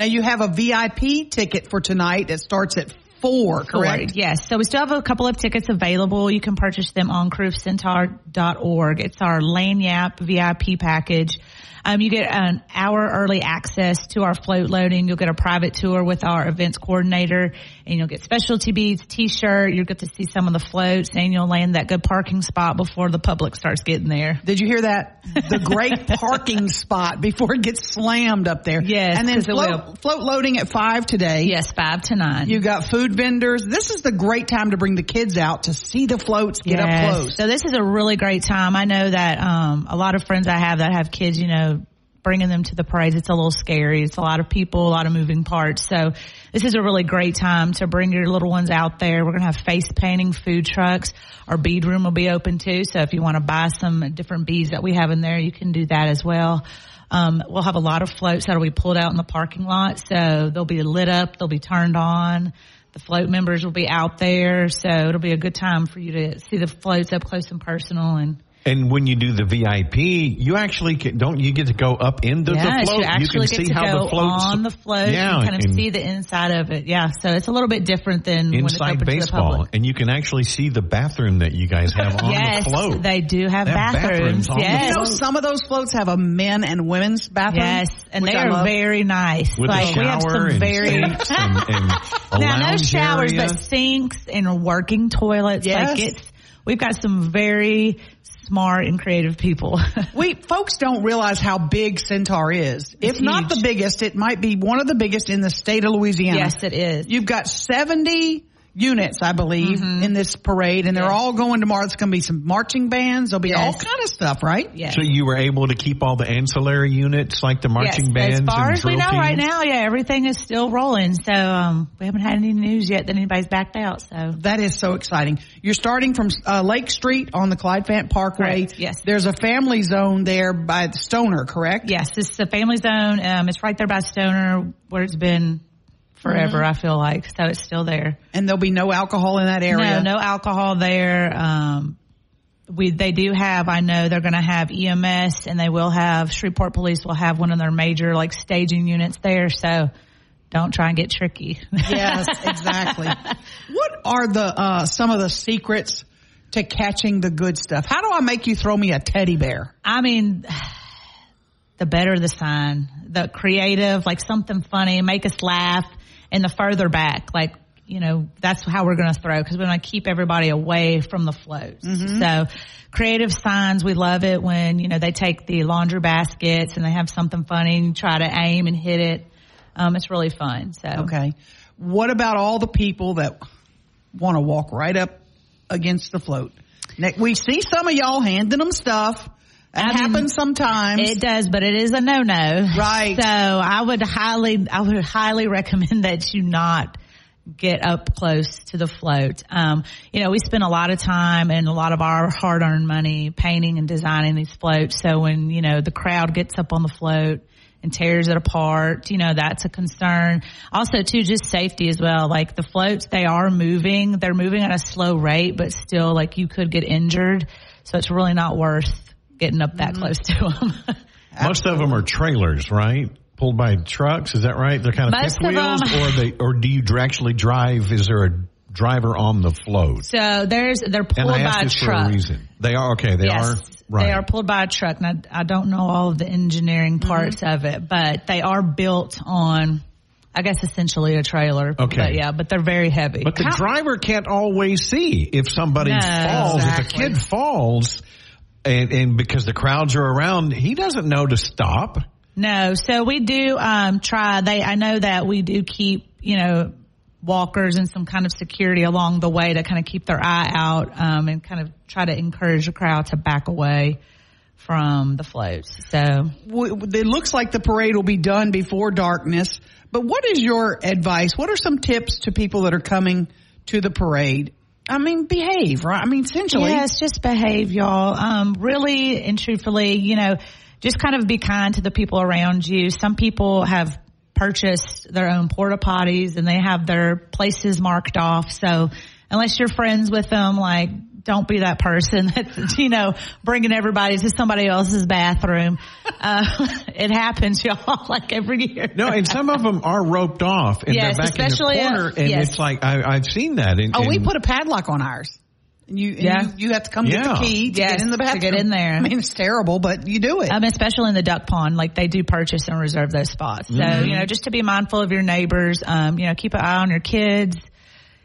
Now you have a VIP ticket for tonight. that starts at four, correct? Forward. Yes. So we still have a couple of tickets available. You can purchase them on crewcentaur.org. It's our Lagniappe VIP package. Um, you get an hour early access to our float loading. You'll get a private tour with our events coordinator and you'll get specialty beads, t-shirt. You'll get to see some of the floats and you'll land that good parking spot before the public starts getting there. Did you hear that? The great parking spot before it gets slammed up there. Yes, And then float, float loading at five today. Yes, five to nine. You got food vendors. This is the great time to bring the kids out to see the floats, get up Yes. close. So this is a really great time. I know that um, a lot of friends I have that have kids, you know, bringing them to the parades, it's a little scary. It's a lot of people, a lot of moving parts. So this is a really great time to bring your little ones out there. We're going to have face painting food trucks. Our bead room will be open too. So if you want to buy some different beads that we have in there, you can do that as well. Um, we'll have a lot of floats that'll be pulled out in the parking lot. So they'll be lit up. They'll be turned on. The float members will be out there. So it'll be a good time for you to see the floats up close and personal and And when you do the VIP, you actually can, don't you get to go up into yes, the float? you actually can get see to how go the floats on the float Yeah, and kind of and see the inside of it. Yeah, so it's a little bit different than when it's inside open to the baseball, and you can actually see the bathroom that you guys have on yes, the float. they do have They have bathrooms. bathrooms yes, You know, some of those floats have a men and women's bathroom. yes, and they I are love. very nice. with like a we have shower some and very sinks and, and a now no showers, area. but sinks and working toilets. Yes. Like it's we've got some very smart and creative people. We folks don't realize how big Centaur is. if It's not the biggest, it might be one of the biggest in the state of Louisiana. yes, it is. You've got 70 units, I believe, in this parade, and they're Mm-hmm. Yes. all going tomorrow. There's going to be some marching bands. There'll be all kind of stuff, right? Yes. So you were able to keep all the ancillary units like the marching yes, bands as far and as we drill know right now, yeah, everything is still rolling. So um, we haven't had any news yet that anybody's backed out. So That is so exciting. You're starting from uh, Lake Street on the Clyde Fant Parkway. Correct, yes. There's a family zone there by the Stoner, correct? yes, this is the family zone. Um, it's right there by Stoner, where it's been forever. Mm-hmm. I feel like so it's still there. And there'll be no alcohol in that area. No, no alcohol there. Um, we they do have. I know they're going to have EMS, and they will have Shreveport Police will have one of their major like staging units there. So don't try and get tricky. Yes, exactly. what are the uh, some of the secrets to catching the good stuff? How do I make you throw me a teddy bear? I mean, the better the sign, the creative, like something funny, make us laugh, and the further back, like you know, that's how we're going to throw because we want to keep everybody away from the floats. So creative signs, we love it when, you know, they take the laundry baskets and they have something funny and try to aim and hit it. Um, it's really fun. So Okay. What about all the people that want to walk right up against the float? Now, we see some of y'all handing them stuff. That I mean, happens sometimes. It does, but it is a no-no. Right. So I would highly, I would highly recommend that you not get up close to the float. Um, you know, we spend a lot of time and a lot of our hard-earned money painting and designing these floats. So when, you know, the crowd gets up on the float and tears it apart, you know, that's a concern. Also too, just safety as well. Like the floats, they are moving. They're moving at a slow rate, but still like you could get injured. So it's really not worth getting up that close to them. Most of them are trailers, right? Pulled by trucks. Is that right? They're kind of Most fifth of wheels, them- or they, or do you actually drive? Is there a driver on the float? so there's, they're And pulled I by ask a this for a reason. They are okay. They yes, are right. They are pulled by a truck. And I, I don't know all of the engineering Mm-hmm. parts of it, but they are built on, I guess, essentially a trailer. Okay. But yeah, but they're very heavy. But the driver can't always see if somebody No, falls. If a exactly. kid falls, and, and because the crowds are around, he doesn't know to stop. No, so we do um try they I know that we do keep, you know, walkers and some kind of security along the way to kind of keep their eye out um and kind of try to encourage the crowd to back away from the floats. So it looks like the parade will be done before darkness. But what is your advice? What are some tips to people that are coming to the parade? I mean, behave, right? I mean, essentially. Yes, just behave, y'all. Um, really and truthfully, you know, just kind of be kind to the people around you. Some people have purchased their own porta potties and they have their places marked off. So unless you're friends with them, like, don't be that person that's, you know, bringing everybody to somebody else's bathroom. Uh, it happens, y'all, like every year. No, and some of them are roped off and Yes, they're back in the especially, uh, corner, and yes. it's like I, I've seen that. And, Oh, we put a padlock on ours. And you, and Yeah. you, you have to come get the key to Yes, get in the bathroom. to get in there. I mean, it's terrible, but you do it. Um, especially in the duck pond, like they do purchase and reserve those spots. So, you know, just to be mindful of your neighbors, um, you know, keep an eye on your kids,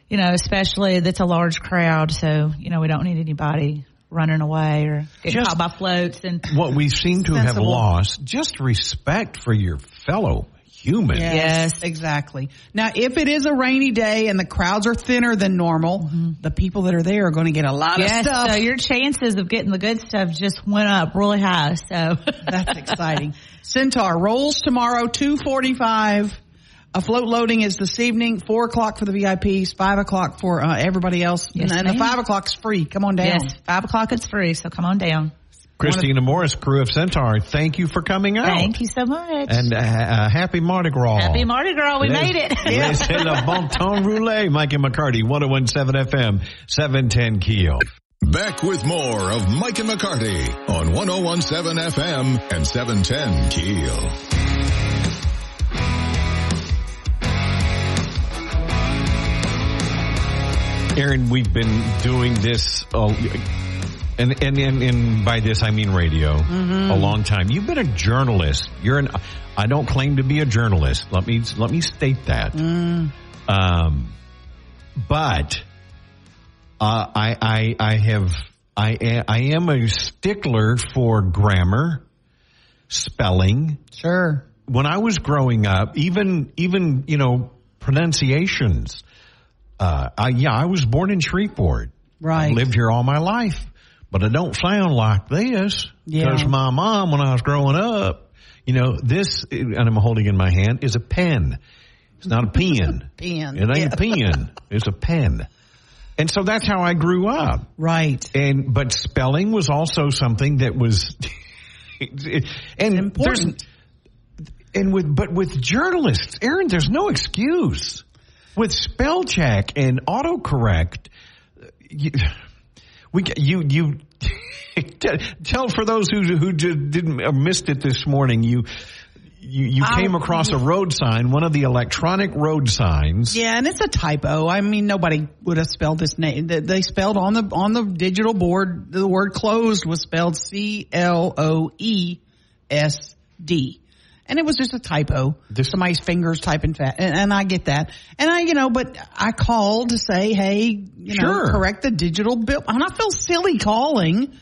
you know, especially that's a large crowd. So, you know, we don't need anybody running away or getting Just- caught by floats and what we seem to have lost just respect for your fellow human. Yes. exactly. Now, if it is a rainy day and the crowds are thinner than normal, mm-hmm. the people that are there are going to get a lot yes, of stuff. so your chances of getting the good stuff just went up really high. So That's exciting. Centaur rolls tomorrow, 245. A float loading is this evening, 4 o'clock for the VIPs, 5 o'clock for uh, everybody else. Yes, and, and the ma'am. 5 o'clock's free. Come on down. yes, five o'clock it's free. So come on down. Christina Morris, Krewe of Centaur, thank you for coming out. Thank you so much. And uh, uh, happy Mardi Gras. Happy Mardi Gras. We made it. C'est le bon temps roulé. Mike and McCarty, 1017 FM, 710 Keel. Back with more of Mike and McCarty on 1017 FM and 710 Keel. Aaron, we've been doing this, uh, and, and, and, and by this I mean radio, a long time. You've been a journalist. You're an, I don't claim to be a journalist. Let me, let me state that. Um, but, uh, I, I, I have, I, I am a stickler for grammar, spelling, Sure. when I was growing up, even even you know pronunciations. Uh, I, yeah, I was born in Shreveport. Right. I've lived here all my life, but I don't sound like this Yeah. because my mom, when I was growing up, you know, this and I'm holding in my hand is a pen. It's not a pen. Pen, It ain't yeah. a pen. It's a pen. And so that's how I grew up. Right. And but spelling was also something that was and important. And with but with journalists, Aaron, there's no excuse. With spell check and autocorrect, you, we you you Tell for those who who didn't or missed it this morning, you you, you um, came across a road sign, one of the electronic road signs. Yeah, and it's a typo. I mean, nobody would have spelled this name. They spelled on the on the digital board the word closed was spelled C L O E S D. And it was just a typo. This, Somebody's fingers typing fast. And, and, I get that. And I, you know, but I called to say, hey, you sure. know, correct the digital bill. And I feel silly calling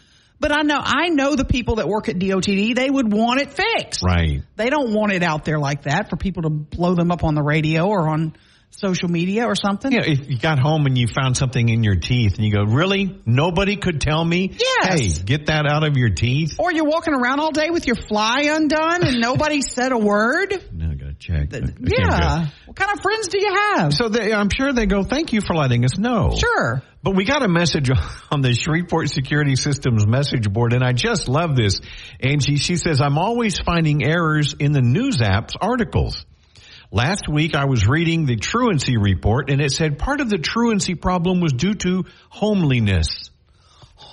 but I know, I know the people that work at DOTD, they would want it fixed. Right. They don't want it out there like that for people to blow them up on the radio or on social media or something. Yeah, if you got home and you found something in your teeth and you go, really? Nobody could tell me? Yes. Hey, get that out of your teeth? Or you're walking around all day with your fly undone and nobody said a word? No, I gotta check. The, yeah. What kind of friends do you have? So they, I'm sure they go, thank you for letting us know. Sure. But we got a message on the Shreveport Security Systems message board, and I just love this. Angie, she says, I'm always finding errors in the news apps articles. Last week I was reading the truancy report and it said part of the truancy problem was due to homeliness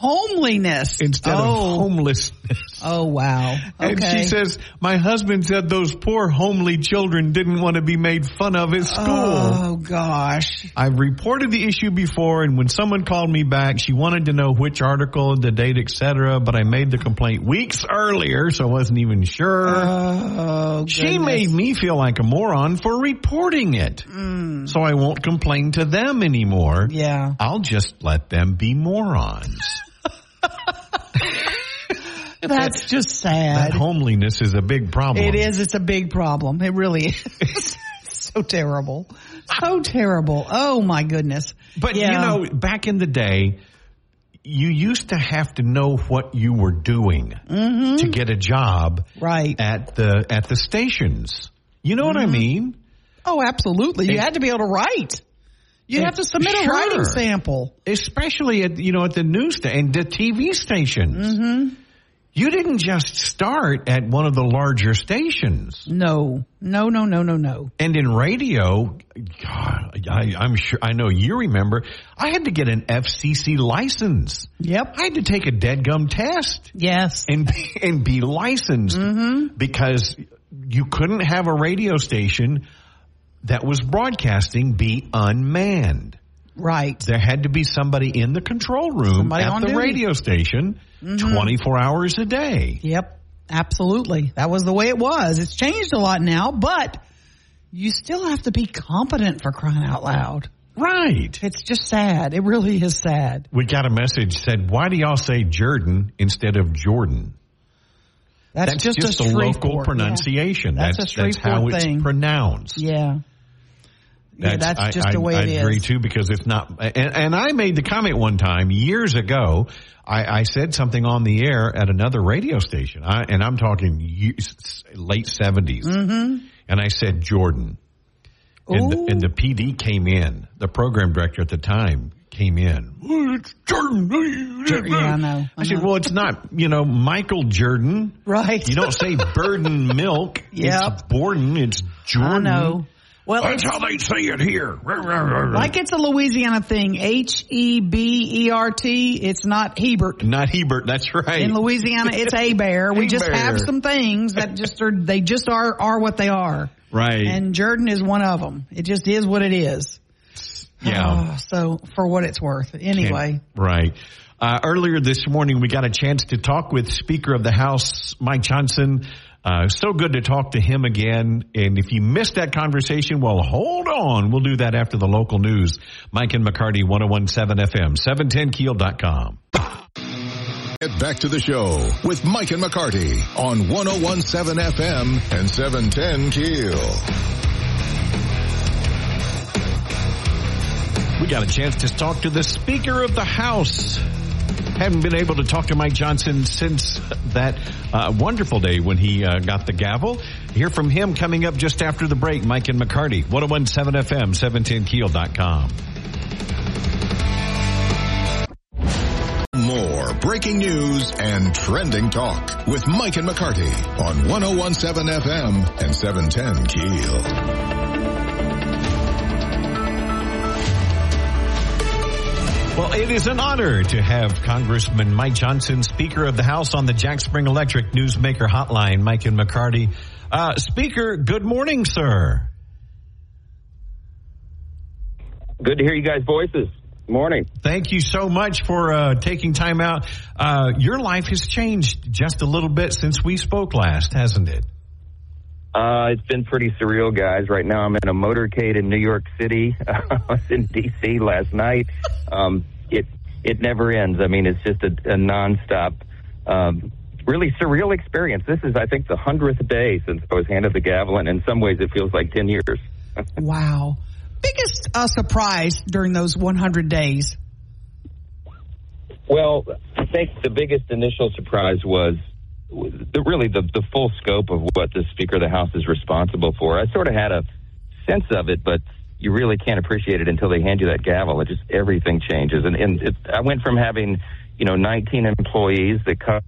homeliness instead oh. of homelessness. Oh wow. Okay. And she says, my husband said those poor homely children didn't want to be made fun of at school. Oh gosh. I've reported the issue before and when someone called me back, she wanted to know which article, the date, etc., but I made the complaint weeks earlier, so I wasn't even sure. Oh, she made me feel like a moron for reporting it. Mm. So I won't complain to them anymore. Yeah. I'll just let them be morons. That's just sad. That homeliness is a big problem. It is. It's a big problem. It really is. so terrible. So terrible. Oh my goodness. But yeah. you know, back in the day, you used to have to know what you were doing mm-hmm. to get a job right at the at the stations. You know mm-hmm. what I mm-hmm. mean? Oh, absolutely. You had to be able to write. You have to submit sure. a writing sample, especially at you know at the news sta- and the TV stations. Mm-hmm. You didn't just start at one of the larger stations. No, no, no, no, no, no. And in radio, God, I, I'm sure I know you remember. I had to get an FCC license. Yep. I had to take a dead gum test. Yes. And and be licensed mm-hmm. because you couldn't have a radio station that was broadcasting be unmanned. Right. There had to be somebody in the control room somebody at the duty. radio station mm-hmm. 24 hours a day. Yep. Absolutely. That was the way it was. It's changed a lot now, but you still have to be competent for crying out loud. Right. It's just sad. It really is sad. We got a message said, why do y'all say Jordan instead of Jordan? That's, that's just, just a, a local pronunciation. Yeah. That's, that's, that's how thing. it's pronounced. Yeah. Yeah, that's, just I, the way I, it I is. agree too because it's not. And, and I made the comment one time years ago. I, I said something on the air at another radio station, I, and I'm talking late 70s. Mm-hmm. And I said Jordan, and the, and the PD came in. The program director at the time came in. It's Jordan. Yeah, I know. I, I said, well, it's not, you know, Michael Jordan. Right. You don't say Burden Milk. Yeah. It's Borden. It's Jordan. I know. Well, that's how they say it here. Like it's a Louisiana thing. H E B E R T. It's not Hebert. Not Hebert. That's right. In Louisiana, it's a bear. We just have some things that just are. They just are are what they are. Right. And Jordan is one of them. It just is what it is. Yeah. Oh, so for what it's worth, anyway. Right. Uh, earlier this morning, we got a chance to talk with Speaker of the House Mike Johnson. Uh, so good to talk to him again. And if you missed that conversation, well, hold on. We'll do that after the local news. Mike and McCarty, 1017 FM, 710keel.com. Get back to the show with Mike and McCarty on 1017 FM and 710 Keel. We got a chance to talk to the Speaker of the House. Haven't been able to talk to Mike Johnson since that uh, wonderful day when he uh, got the gavel. Hear from him coming up just after the break. Mike and McCarty, 1017 FM, 710keel.com. More breaking news and trending talk with Mike and McCarty on 1017 FM and 710 Keel. Well, it is an honor to have Congressman Mike Johnson, Speaker of the House, on the Jack Spring Electric Newsmaker Hotline. Mike and McCarty. Uh, Speaker, good morning, sir. Good to hear you guys' voices. Morning. Thank you so much for uh, taking time out. Uh, your life has changed just a little bit since we spoke last, hasn't it? Uh, it's been pretty surreal, guys. Right now, I'm in a motorcade in New York City. I was in D.C. last night. Um, it it never ends. I mean, it's just a, a nonstop, um, really surreal experience. This is, I think, the hundredth day since I was handed the gavel, and in some ways, it feels like ten years. wow. Biggest uh, surprise during those 100 days? Well, I think the biggest initial surprise was the, really the, the full scope of what the Speaker of the House is responsible for. I sort of had a sense of it, but you really can't appreciate it until they hand you that gavel. It just everything changes, and, and it, I went from having you know 19 employees that cut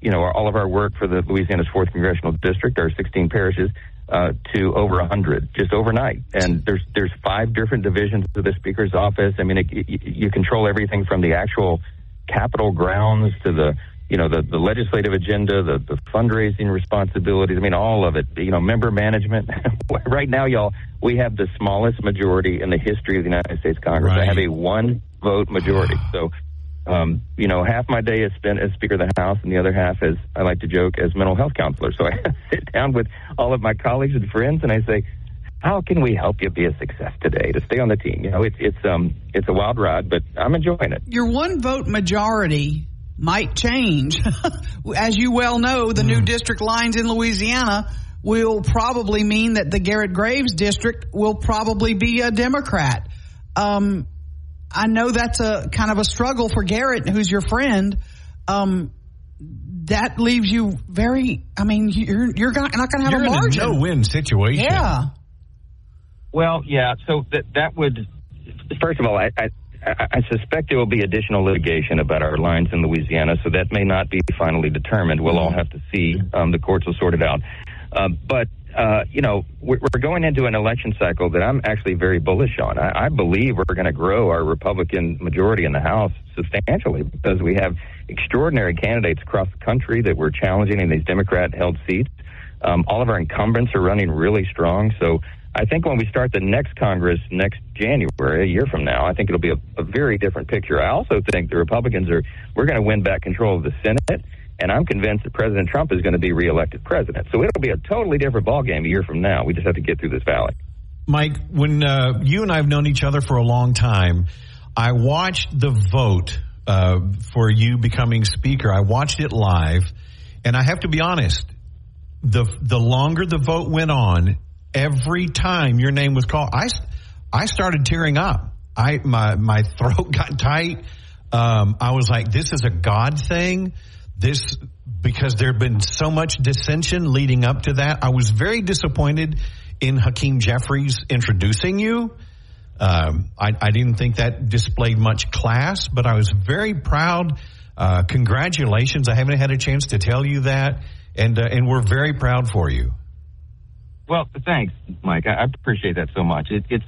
you know all of our work for the Louisiana's fourth congressional district, our 16 parishes. Uh, to over 100 just overnight, and there's there's five different divisions of the speaker's office. I mean, it, you, you control everything from the actual Capitol grounds to the you know, the, the legislative agenda, the, the fundraising responsibilities. I mean, all of it, you know, member management. right now, y'all, we have the smallest majority in the history of the United States Congress. Right. I have a one vote majority. So, um, you know, half my day is spent as Speaker of the House, and the other half, as I like to joke, as mental health counselor. So I sit down with all of my colleagues and friends, and I say, "How can we help you be a success today to stay on the team?" You know, it's it's um it's a wild ride, but I'm enjoying it. Your one vote majority might change. As you well know, the mm. new district lines in Louisiana will probably mean that the Garrett Graves district will probably be a Democrat. Um, I know that's a kind of a struggle for Garrett, who's your friend. Um, that leaves you very. I mean, you're you're not going to have you're a margin. no win situation. Yeah. Well, yeah. So that that would. First of all, I, I I suspect there will be additional litigation about our lines in Louisiana, so that may not be finally determined. We'll all have to see. Um, the courts will sort it out. Uh, but uh, you know, we're, we're, going into an election cycle that I'm actually very bullish on. I, I believe we're going to grow our Republican majority in the House substantially because we have extraordinary candidates across the country that we're challenging in these Democrat-held seats. Um, all of our incumbents are running really strong, so I think when we start the next Congress next January, a year from now, I think it'll be a, a very different picture. I also think the Republicans are, we're going to win back control of the Senate. And I'm convinced that President Trump is going to be reelected president. So it'll be a totally different ballgame a year from now. We just have to get through this valley. Mike, when uh, you and I have known each other for a long time, I watched the vote uh, for you becoming speaker. I watched it live, and I have to be honest. The the longer the vote went on, every time your name was called, I, I started tearing up. I my my throat got tight. Um, I was like, this is a God thing. This because there had been so much dissension leading up to that. I was very disappointed in Hakeem Jeffries introducing you. Um, I, I, didn't think that displayed much class, but I was very proud. Uh, congratulations! I haven't had a chance to tell you that, and uh, and we're very proud for you. Well, thanks, Mike. I appreciate that so much. It, it's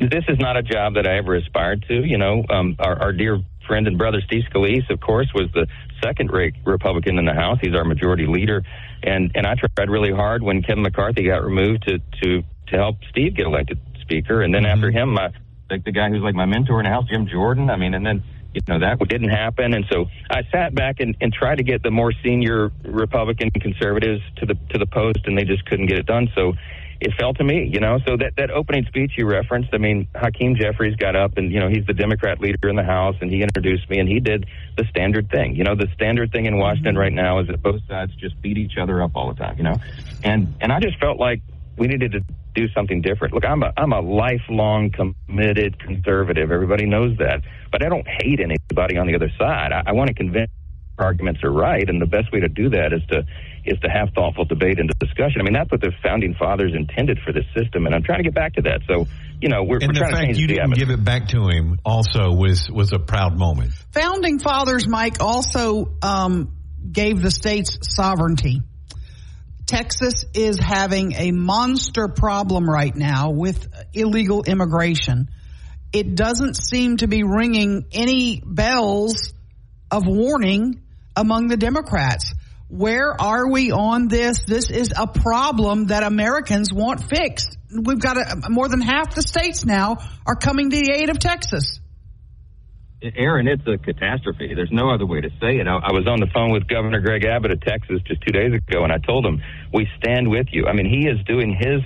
this is not a job that I ever aspired to. You know, um, our, our dear friend and brother Steve Scalise, of course, was the second-rate Republican in the House. He's our majority leader, and and I tried really hard when Kevin McCarthy got removed to to to help Steve get elected Speaker, and then mm-hmm. after him, my like the guy who's like my mentor in the House, Jim Jordan. I mean, and then you know that didn't happen. And so i sat back and, and tried to get the more senior republican conservatives to the to the post and they just couldn't get it done. So it fell to me you know. So that that opening speech you referenced i mean hakeem jeffries got up and you know he's the democrat leader in the house and he introduced me and he did the standard thing. You know the standard thing in washington right now is that both sides just beat each other up all the time you know. And and i just felt like we needed to do something different. Look, I'm a I'm a lifelong committed conservative. Everybody knows that, but I don't hate anybody on the other side. I, I want to convince arguments are right, and the best way to do that is to is to have thoughtful debate and discussion. I mean, that's what the founding fathers intended for this system, and I'm trying to get back to that. So, you know, we're, and we're the trying fact to change you the didn't give it back to him also was was a proud moment. Founding fathers, Mike, also um, gave the states sovereignty. Texas is having a monster problem right now with illegal immigration. it doesn't seem to be ringing any bells of warning among the Democrats. Where are we on this? This is a problem that Americans want fixed. We've got a, more than half the states now are coming to the aid of Texas. Aaron, it's a catastrophe. There's no other way to say it. I, I was on the phone with Governor Greg Abbott of Texas just two days ago, and I told him, we stand with you. I mean, he is doing his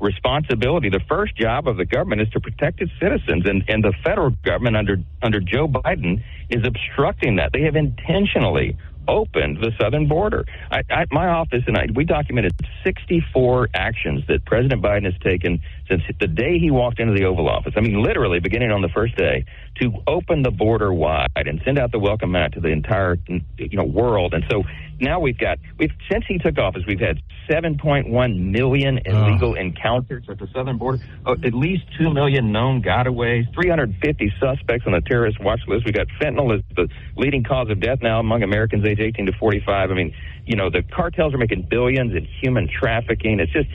responsibility. The first job of the government is to protect its citizens, and, and the federal government under, under Joe Biden is obstructing that. They have intentionally opened the southern border. I, I, my office and I, we documented 64 actions that President Biden has taken since the day he walked into the Oval Office. I mean, literally beginning on the first day to open the border wide and send out the welcome mat to the entire you know world. And so now we've got we've since he took office, we've had 7.1 million illegal oh. encounters at the southern border, uh, at least 2 million known gotaways, 350 suspects on the terrorist watch list. We've got fentanyl as the leading cause of death now among Americans age 18 to 45. I mean, you know, the cartels are making billions in human trafficking. It's just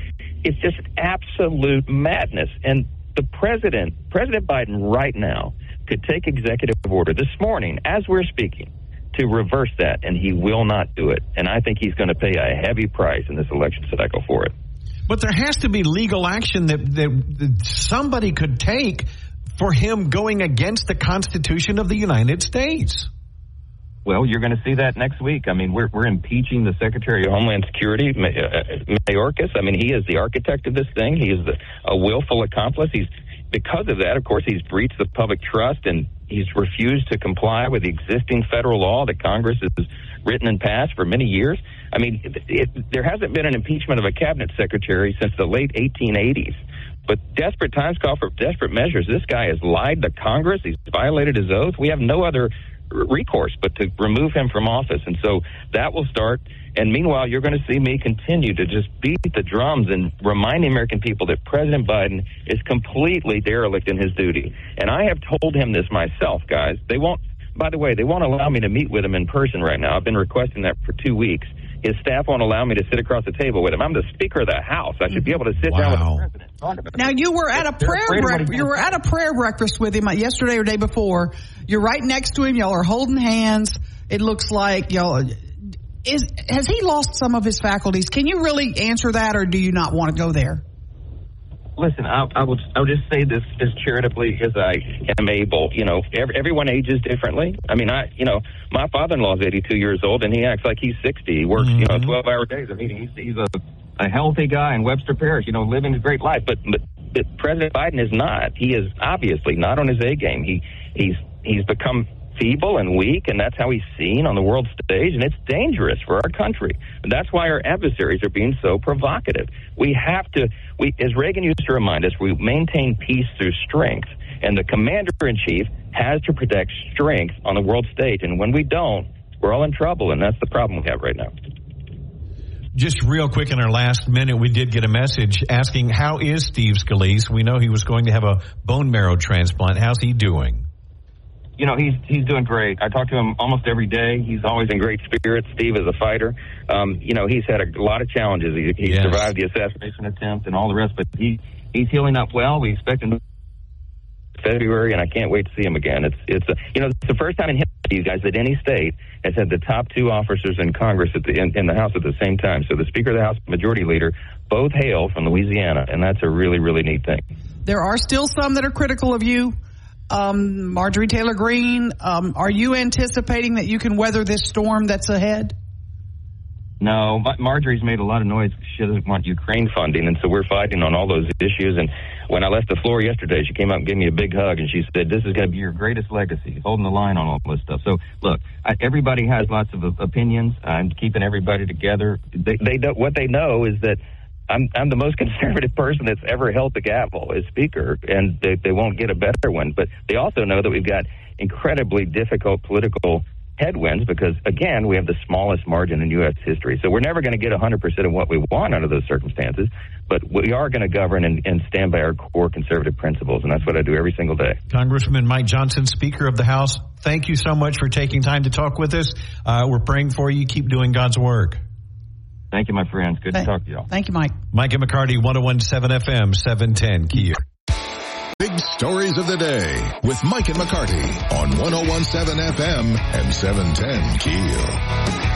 it's just absolute madness. And the president, President Biden right now could take executive order this morning as we're speaking to reverse that, and he will not do it. And I think he's going to pay a heavy price in this election cycle for it. But there has to be legal action that, that, that somebody could take for him going against the Constitution of the United States. Well, you're going to see that next week. I mean, we're we're impeaching the Secretary of Homeland Security, uh, Mayorkas. I mean, he is the architect of this thing. He is the, a willful accomplice. He's because of that, of course, he's breached the public trust and he's refused to comply with the existing federal law that Congress has written and passed for many years. I mean, it, there hasn't been an impeachment of a cabinet secretary since the late 1880s. But desperate times call for desperate measures. This guy has lied to Congress. He's violated his oath. We have no other recourse but to remove him from office. And so that will start. And meanwhile, you're going to see me continue to just beat the drums and remind the American people that President Biden is completely derelict in his duty. And I have told him this myself, guys. They won't, by the way, they won't allow me to meet with him in person right now. I've been requesting that for two weeks. His staff won't allow me to sit across the table with him. I'm the Speaker of the House. I should be able to sit wow. down with the president. Now you were at a prayer bre- you were at a prayer breakfast with him uh, yesterday or day before. You're right next to him. Y'all are holding hands. It looks like y'all is has he lost some of his faculties? Can you really answer that, or do you not want to go there? Listen, I, I will. I will just say this as charitably as I am able. You know, every, everyone ages differently. I mean, I, you know, my father-in-law is 82 years old, and he acts like he's 60. He works, mm-hmm. you know, mm-hmm. 12-hour days. I mean, he's he's a a healthy guy in Webster Parish, you know, living a great life. But, but but President Biden is not. He is obviously not on his A game. He he's he's become feeble and weak, and that's how he's seen on the world stage, and it's dangerous for our country. And that's why our adversaries are being so provocative. We have to, we, as Reagan used to remind us, we maintain peace through strength, and the commander in chief has to protect strength on the world stage, and when we don't, we're all in trouble, and that's the problem we have right now. Just real quick in our last minute, we did get a message asking, How is Steve Scalise? We know he was going to have a bone marrow transplant. How's he doing? You know, he's he's doing great. I talk to him almost every day. He's always in great spirits. Steve is a fighter. Um, you know, he's had a lot of challenges. He, he yes. survived the assassination attempt and all the rest, but he he's healing up well. We expect him February, and I can't wait to see him again. It's it's a, you know it's the first time in history, you guys, that any state has had the top two officers in Congress at the in, in the House at the same time. So the Speaker of the House, Majority Leader, both hail from Louisiana, and that's a really really neat thing. There are still some that are critical of you. Um, Marjorie Taylor Greene, um, are you anticipating that you can weather this storm that's ahead? No, Marjorie's made a lot of noise. She doesn't want Ukraine funding, and so we're fighting on all those issues. And when I left the floor yesterday, she came up and gave me a big hug, and she said, "This is going to be your greatest legacy, holding the line on all this stuff." So, look, I, everybody has lots of opinions. I'm keeping everybody together. They, they what they know is that I'm I'm the most conservative person that's ever held the gavel as speaker, and they, they won't get a better one. But they also know that we've got incredibly difficult political headwinds because, again, we have the smallest margin in U.S. history. So we're never going to get 100% of what we want under those circumstances, but we are going to govern and, and, stand by our core conservative principles, and that's what I do every single day. Congressman Mike Johnson, Speaker of the House, thank you so much for taking time to talk with us. Uh, we're praying for you. Keep doing God's work. Thank you, my friends. Good thank, to talk to y'all. Thank you, Mike. Mike and McCarty, 1017 FM, 710 Keel. Big stories of the day with Mike and McCarty on 1017 FM and 710 Keel.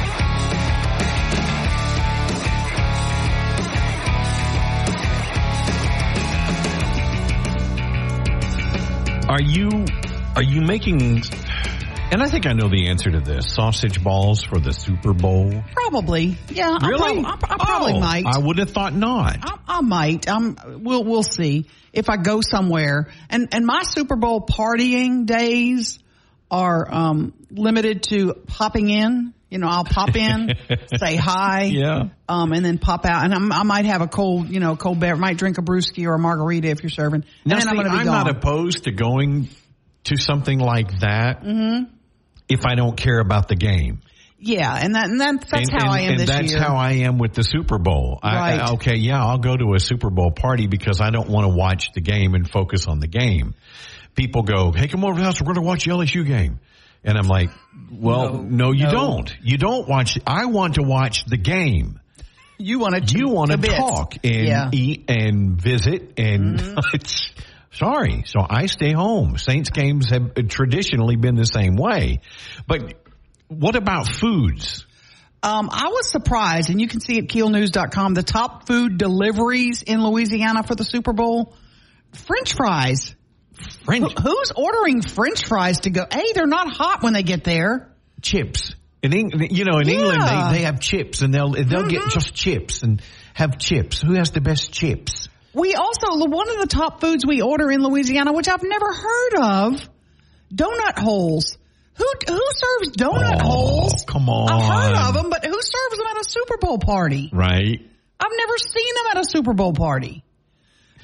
Are you are you making? And I think I know the answer to this: sausage balls for the Super Bowl. Probably. Yeah. I Really? prob- I, I probably Oh, might. I would have thought not. I, I might. Um, we'll we'll see if I go somewhere. And and my Super Bowl partying days are um limited to popping in. You know, I'll pop in, say hi, Yeah. um, and then pop out. And I'm, I might have a cold, you know, cold bear. Might drink a brewski or a margarita if you're serving. Now, then see, I'm be I'm not opposed to going to something like that if I don't care about the game. yeah, and that and that, that's and, how and- I am and that's year. how I am with the Super Bowl. Right. I, okay, yeah, I'll go to a Super Bowl party because I don't want to watch the game and focus on the game. People go, "Hey, come over to the house. We're going to watch the LSU game." And I'm like, "Well, no, No, you no. don't. You don't watch. I want to watch the game. you want to You want to talk and yeah. Mm-hmm. eat and visit, and it's sorry. So I stay home. Saints games have traditionally been the same way, but what about foods? Um, I was surprised, and you can see at keelnews.com the top food deliveries in Louisiana for the Super Bowl. French fries. French Who- Who's ordering French fries to go? Hey, they're not hot when they get there. chips. In England, you know, in Yeah. England they, they have chips and they'll they'll get Mhm. just chips and have chips. Who has the best chips? We also one of the top foods we order in Louisiana, which I've never heard of, donut holes. Who who serves donut Oh, holes? come on. I've heard of them, but who serves them at a Super Bowl party? Right. I've never seen them at a Super Bowl party.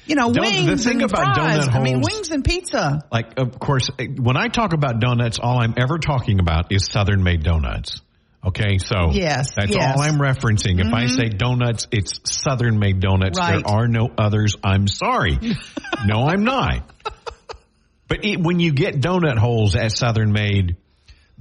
You know, Don- wings the thing and about fries. I mean, wings and pizza. Like, of course, eh, when I talk about donuts, all I'm ever talking about is Southern Maid donuts. Okay, so Yes, that's yes. all I'm referencing. If I mm-hmm. say donuts, it's Southern Maid donuts. Right. There are no others. I'm sorry. no, I'm not. But it, when you get donut holes at Southern Maid,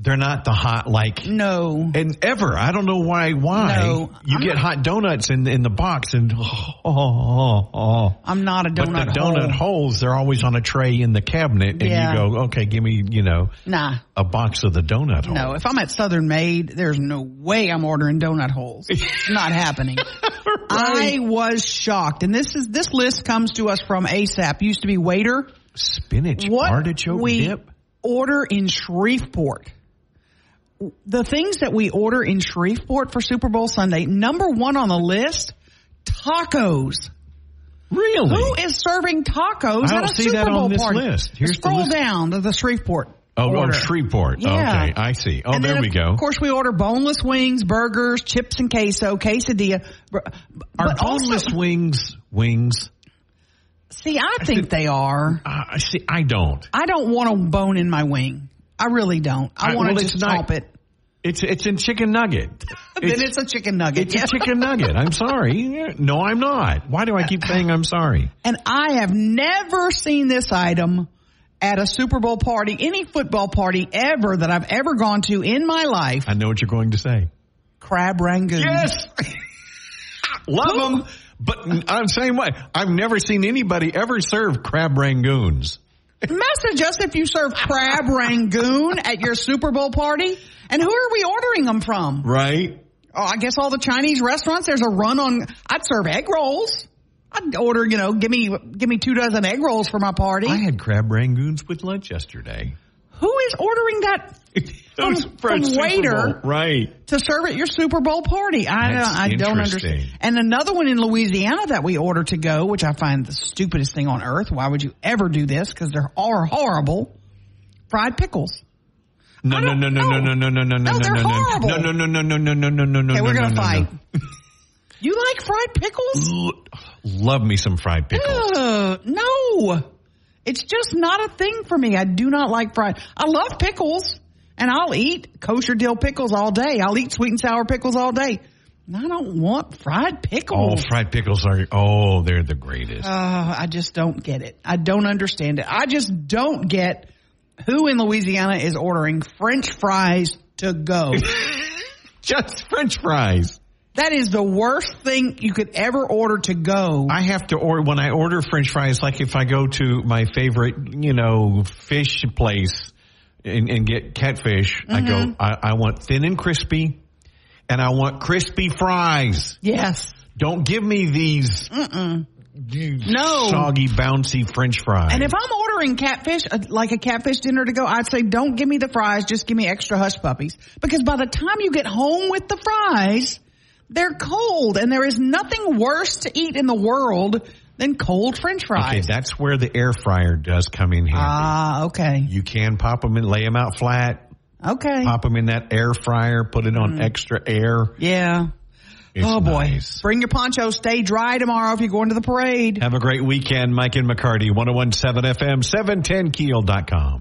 they're not the hot like No. and ever. I don't know why. Why No, you I'm get not- hot donuts in in the box and oh, oh, oh. I'm not a But donut the donut hole. holes, they're always on a tray in the cabinet, and Yeah. you go, okay, give me, you know, Nah. a box of the donut hole. No, if I'm at Southern Maid, there's no way I'm ordering donut holes. It's not happening. I was shocked, and this is this list comes to us from ASAP. Used to be Waitr. Spinach What artichoke we dip. order in Shreveport. The things that we order in Shreveport for Super Bowl Sunday, number one on the list, tacos. Really? Who is serving tacos I don't a see Super that Bowl on this party? list. Here's the Scroll list. down to the Shreveport. oh, oh, order. Shreveport. Yeah. Okay, I see. Oh, And there then, we go. of course, we order boneless wings, burgers, chips and queso, quesadilla. Br- Are but also- boneless wings wings? see, I think they are. Uh, see, I don't. I don't want a bone in my wing. I really don't. I I- want to just not- it. It's it's in chicken nugget. then it's a chicken nugget. It's Yeah. a chicken nugget. I'm sorry. No, I'm not. Why do I keep saying I'm sorry? And I have never seen this item at a Super Bowl party, any football party ever that I've ever gone to in my life. I know what you're going to say. Crab rangoon. Yes. Love them. But I'm saying what? I've never seen anybody ever serve crab rangoons. Message us if you serve crab rangoon at your Super Bowl party. And who are we ordering them from? Right? Oh, I guess all the Chinese restaurants. There's a run on. I'd serve egg rolls. I'd order, you know, give me give me two dozen egg rolls for my party. I had crab rangoons with lunch yesterday. Who is ordering that From, from Waitr Right. to serve at your Super Bowl party? I That's don't, I don't understand. And another one in Louisiana that we order to go, which I find the stupidest thing on earth. Why would you ever do this? Because they're all horrible. Fried pickles. No, no, no, no, no, no, no, no, no, no, No, no, no, no, no, no, no, no, no, no, no, no, no. Okay, we're no, gonna no, fight. no. You like fried pickles? Love me some fried pickles. No, it's just not a thing for me. I do not like fried. I love pickles, and I'll eat kosher dill pickles all day. I'll eat sweet and sour pickles all day. I don't want fried pickles. Oh, fried pickles are, oh, they're the greatest. Uh, I just don't get it. I don't understand it. I just don't get who in Louisiana is ordering French fries to go. Just french fries. That is the worst thing you could ever order to go. I have to order when I order French fries. Like if I go to my favorite, you know, fish place and, and get catfish, I go. Mm-hmm. I, I want thin and crispy, and I want crispy fries. yes. Don't give me these No. soggy, bouncy French fries. And if I'm ordering catfish, uh, like a catfish dinner to go, I'd say don't give me the fries, just give me extra hush puppies. Because by the time you get home with the fries, they're cold and there is nothing worse to eat in the world than cold french fries. okay, that's where the air fryer does come in handy. Ah, okay. you can pop them and lay them out flat. Okay. Pop them in that air fryer. Put it on extra air. Yeah. It's oh boy. nice. Bring your poncho. Stay dry tomorrow if you're going to the parade. Have a great weekend, Mike and McCarty, 1017 FM, 710keel.com.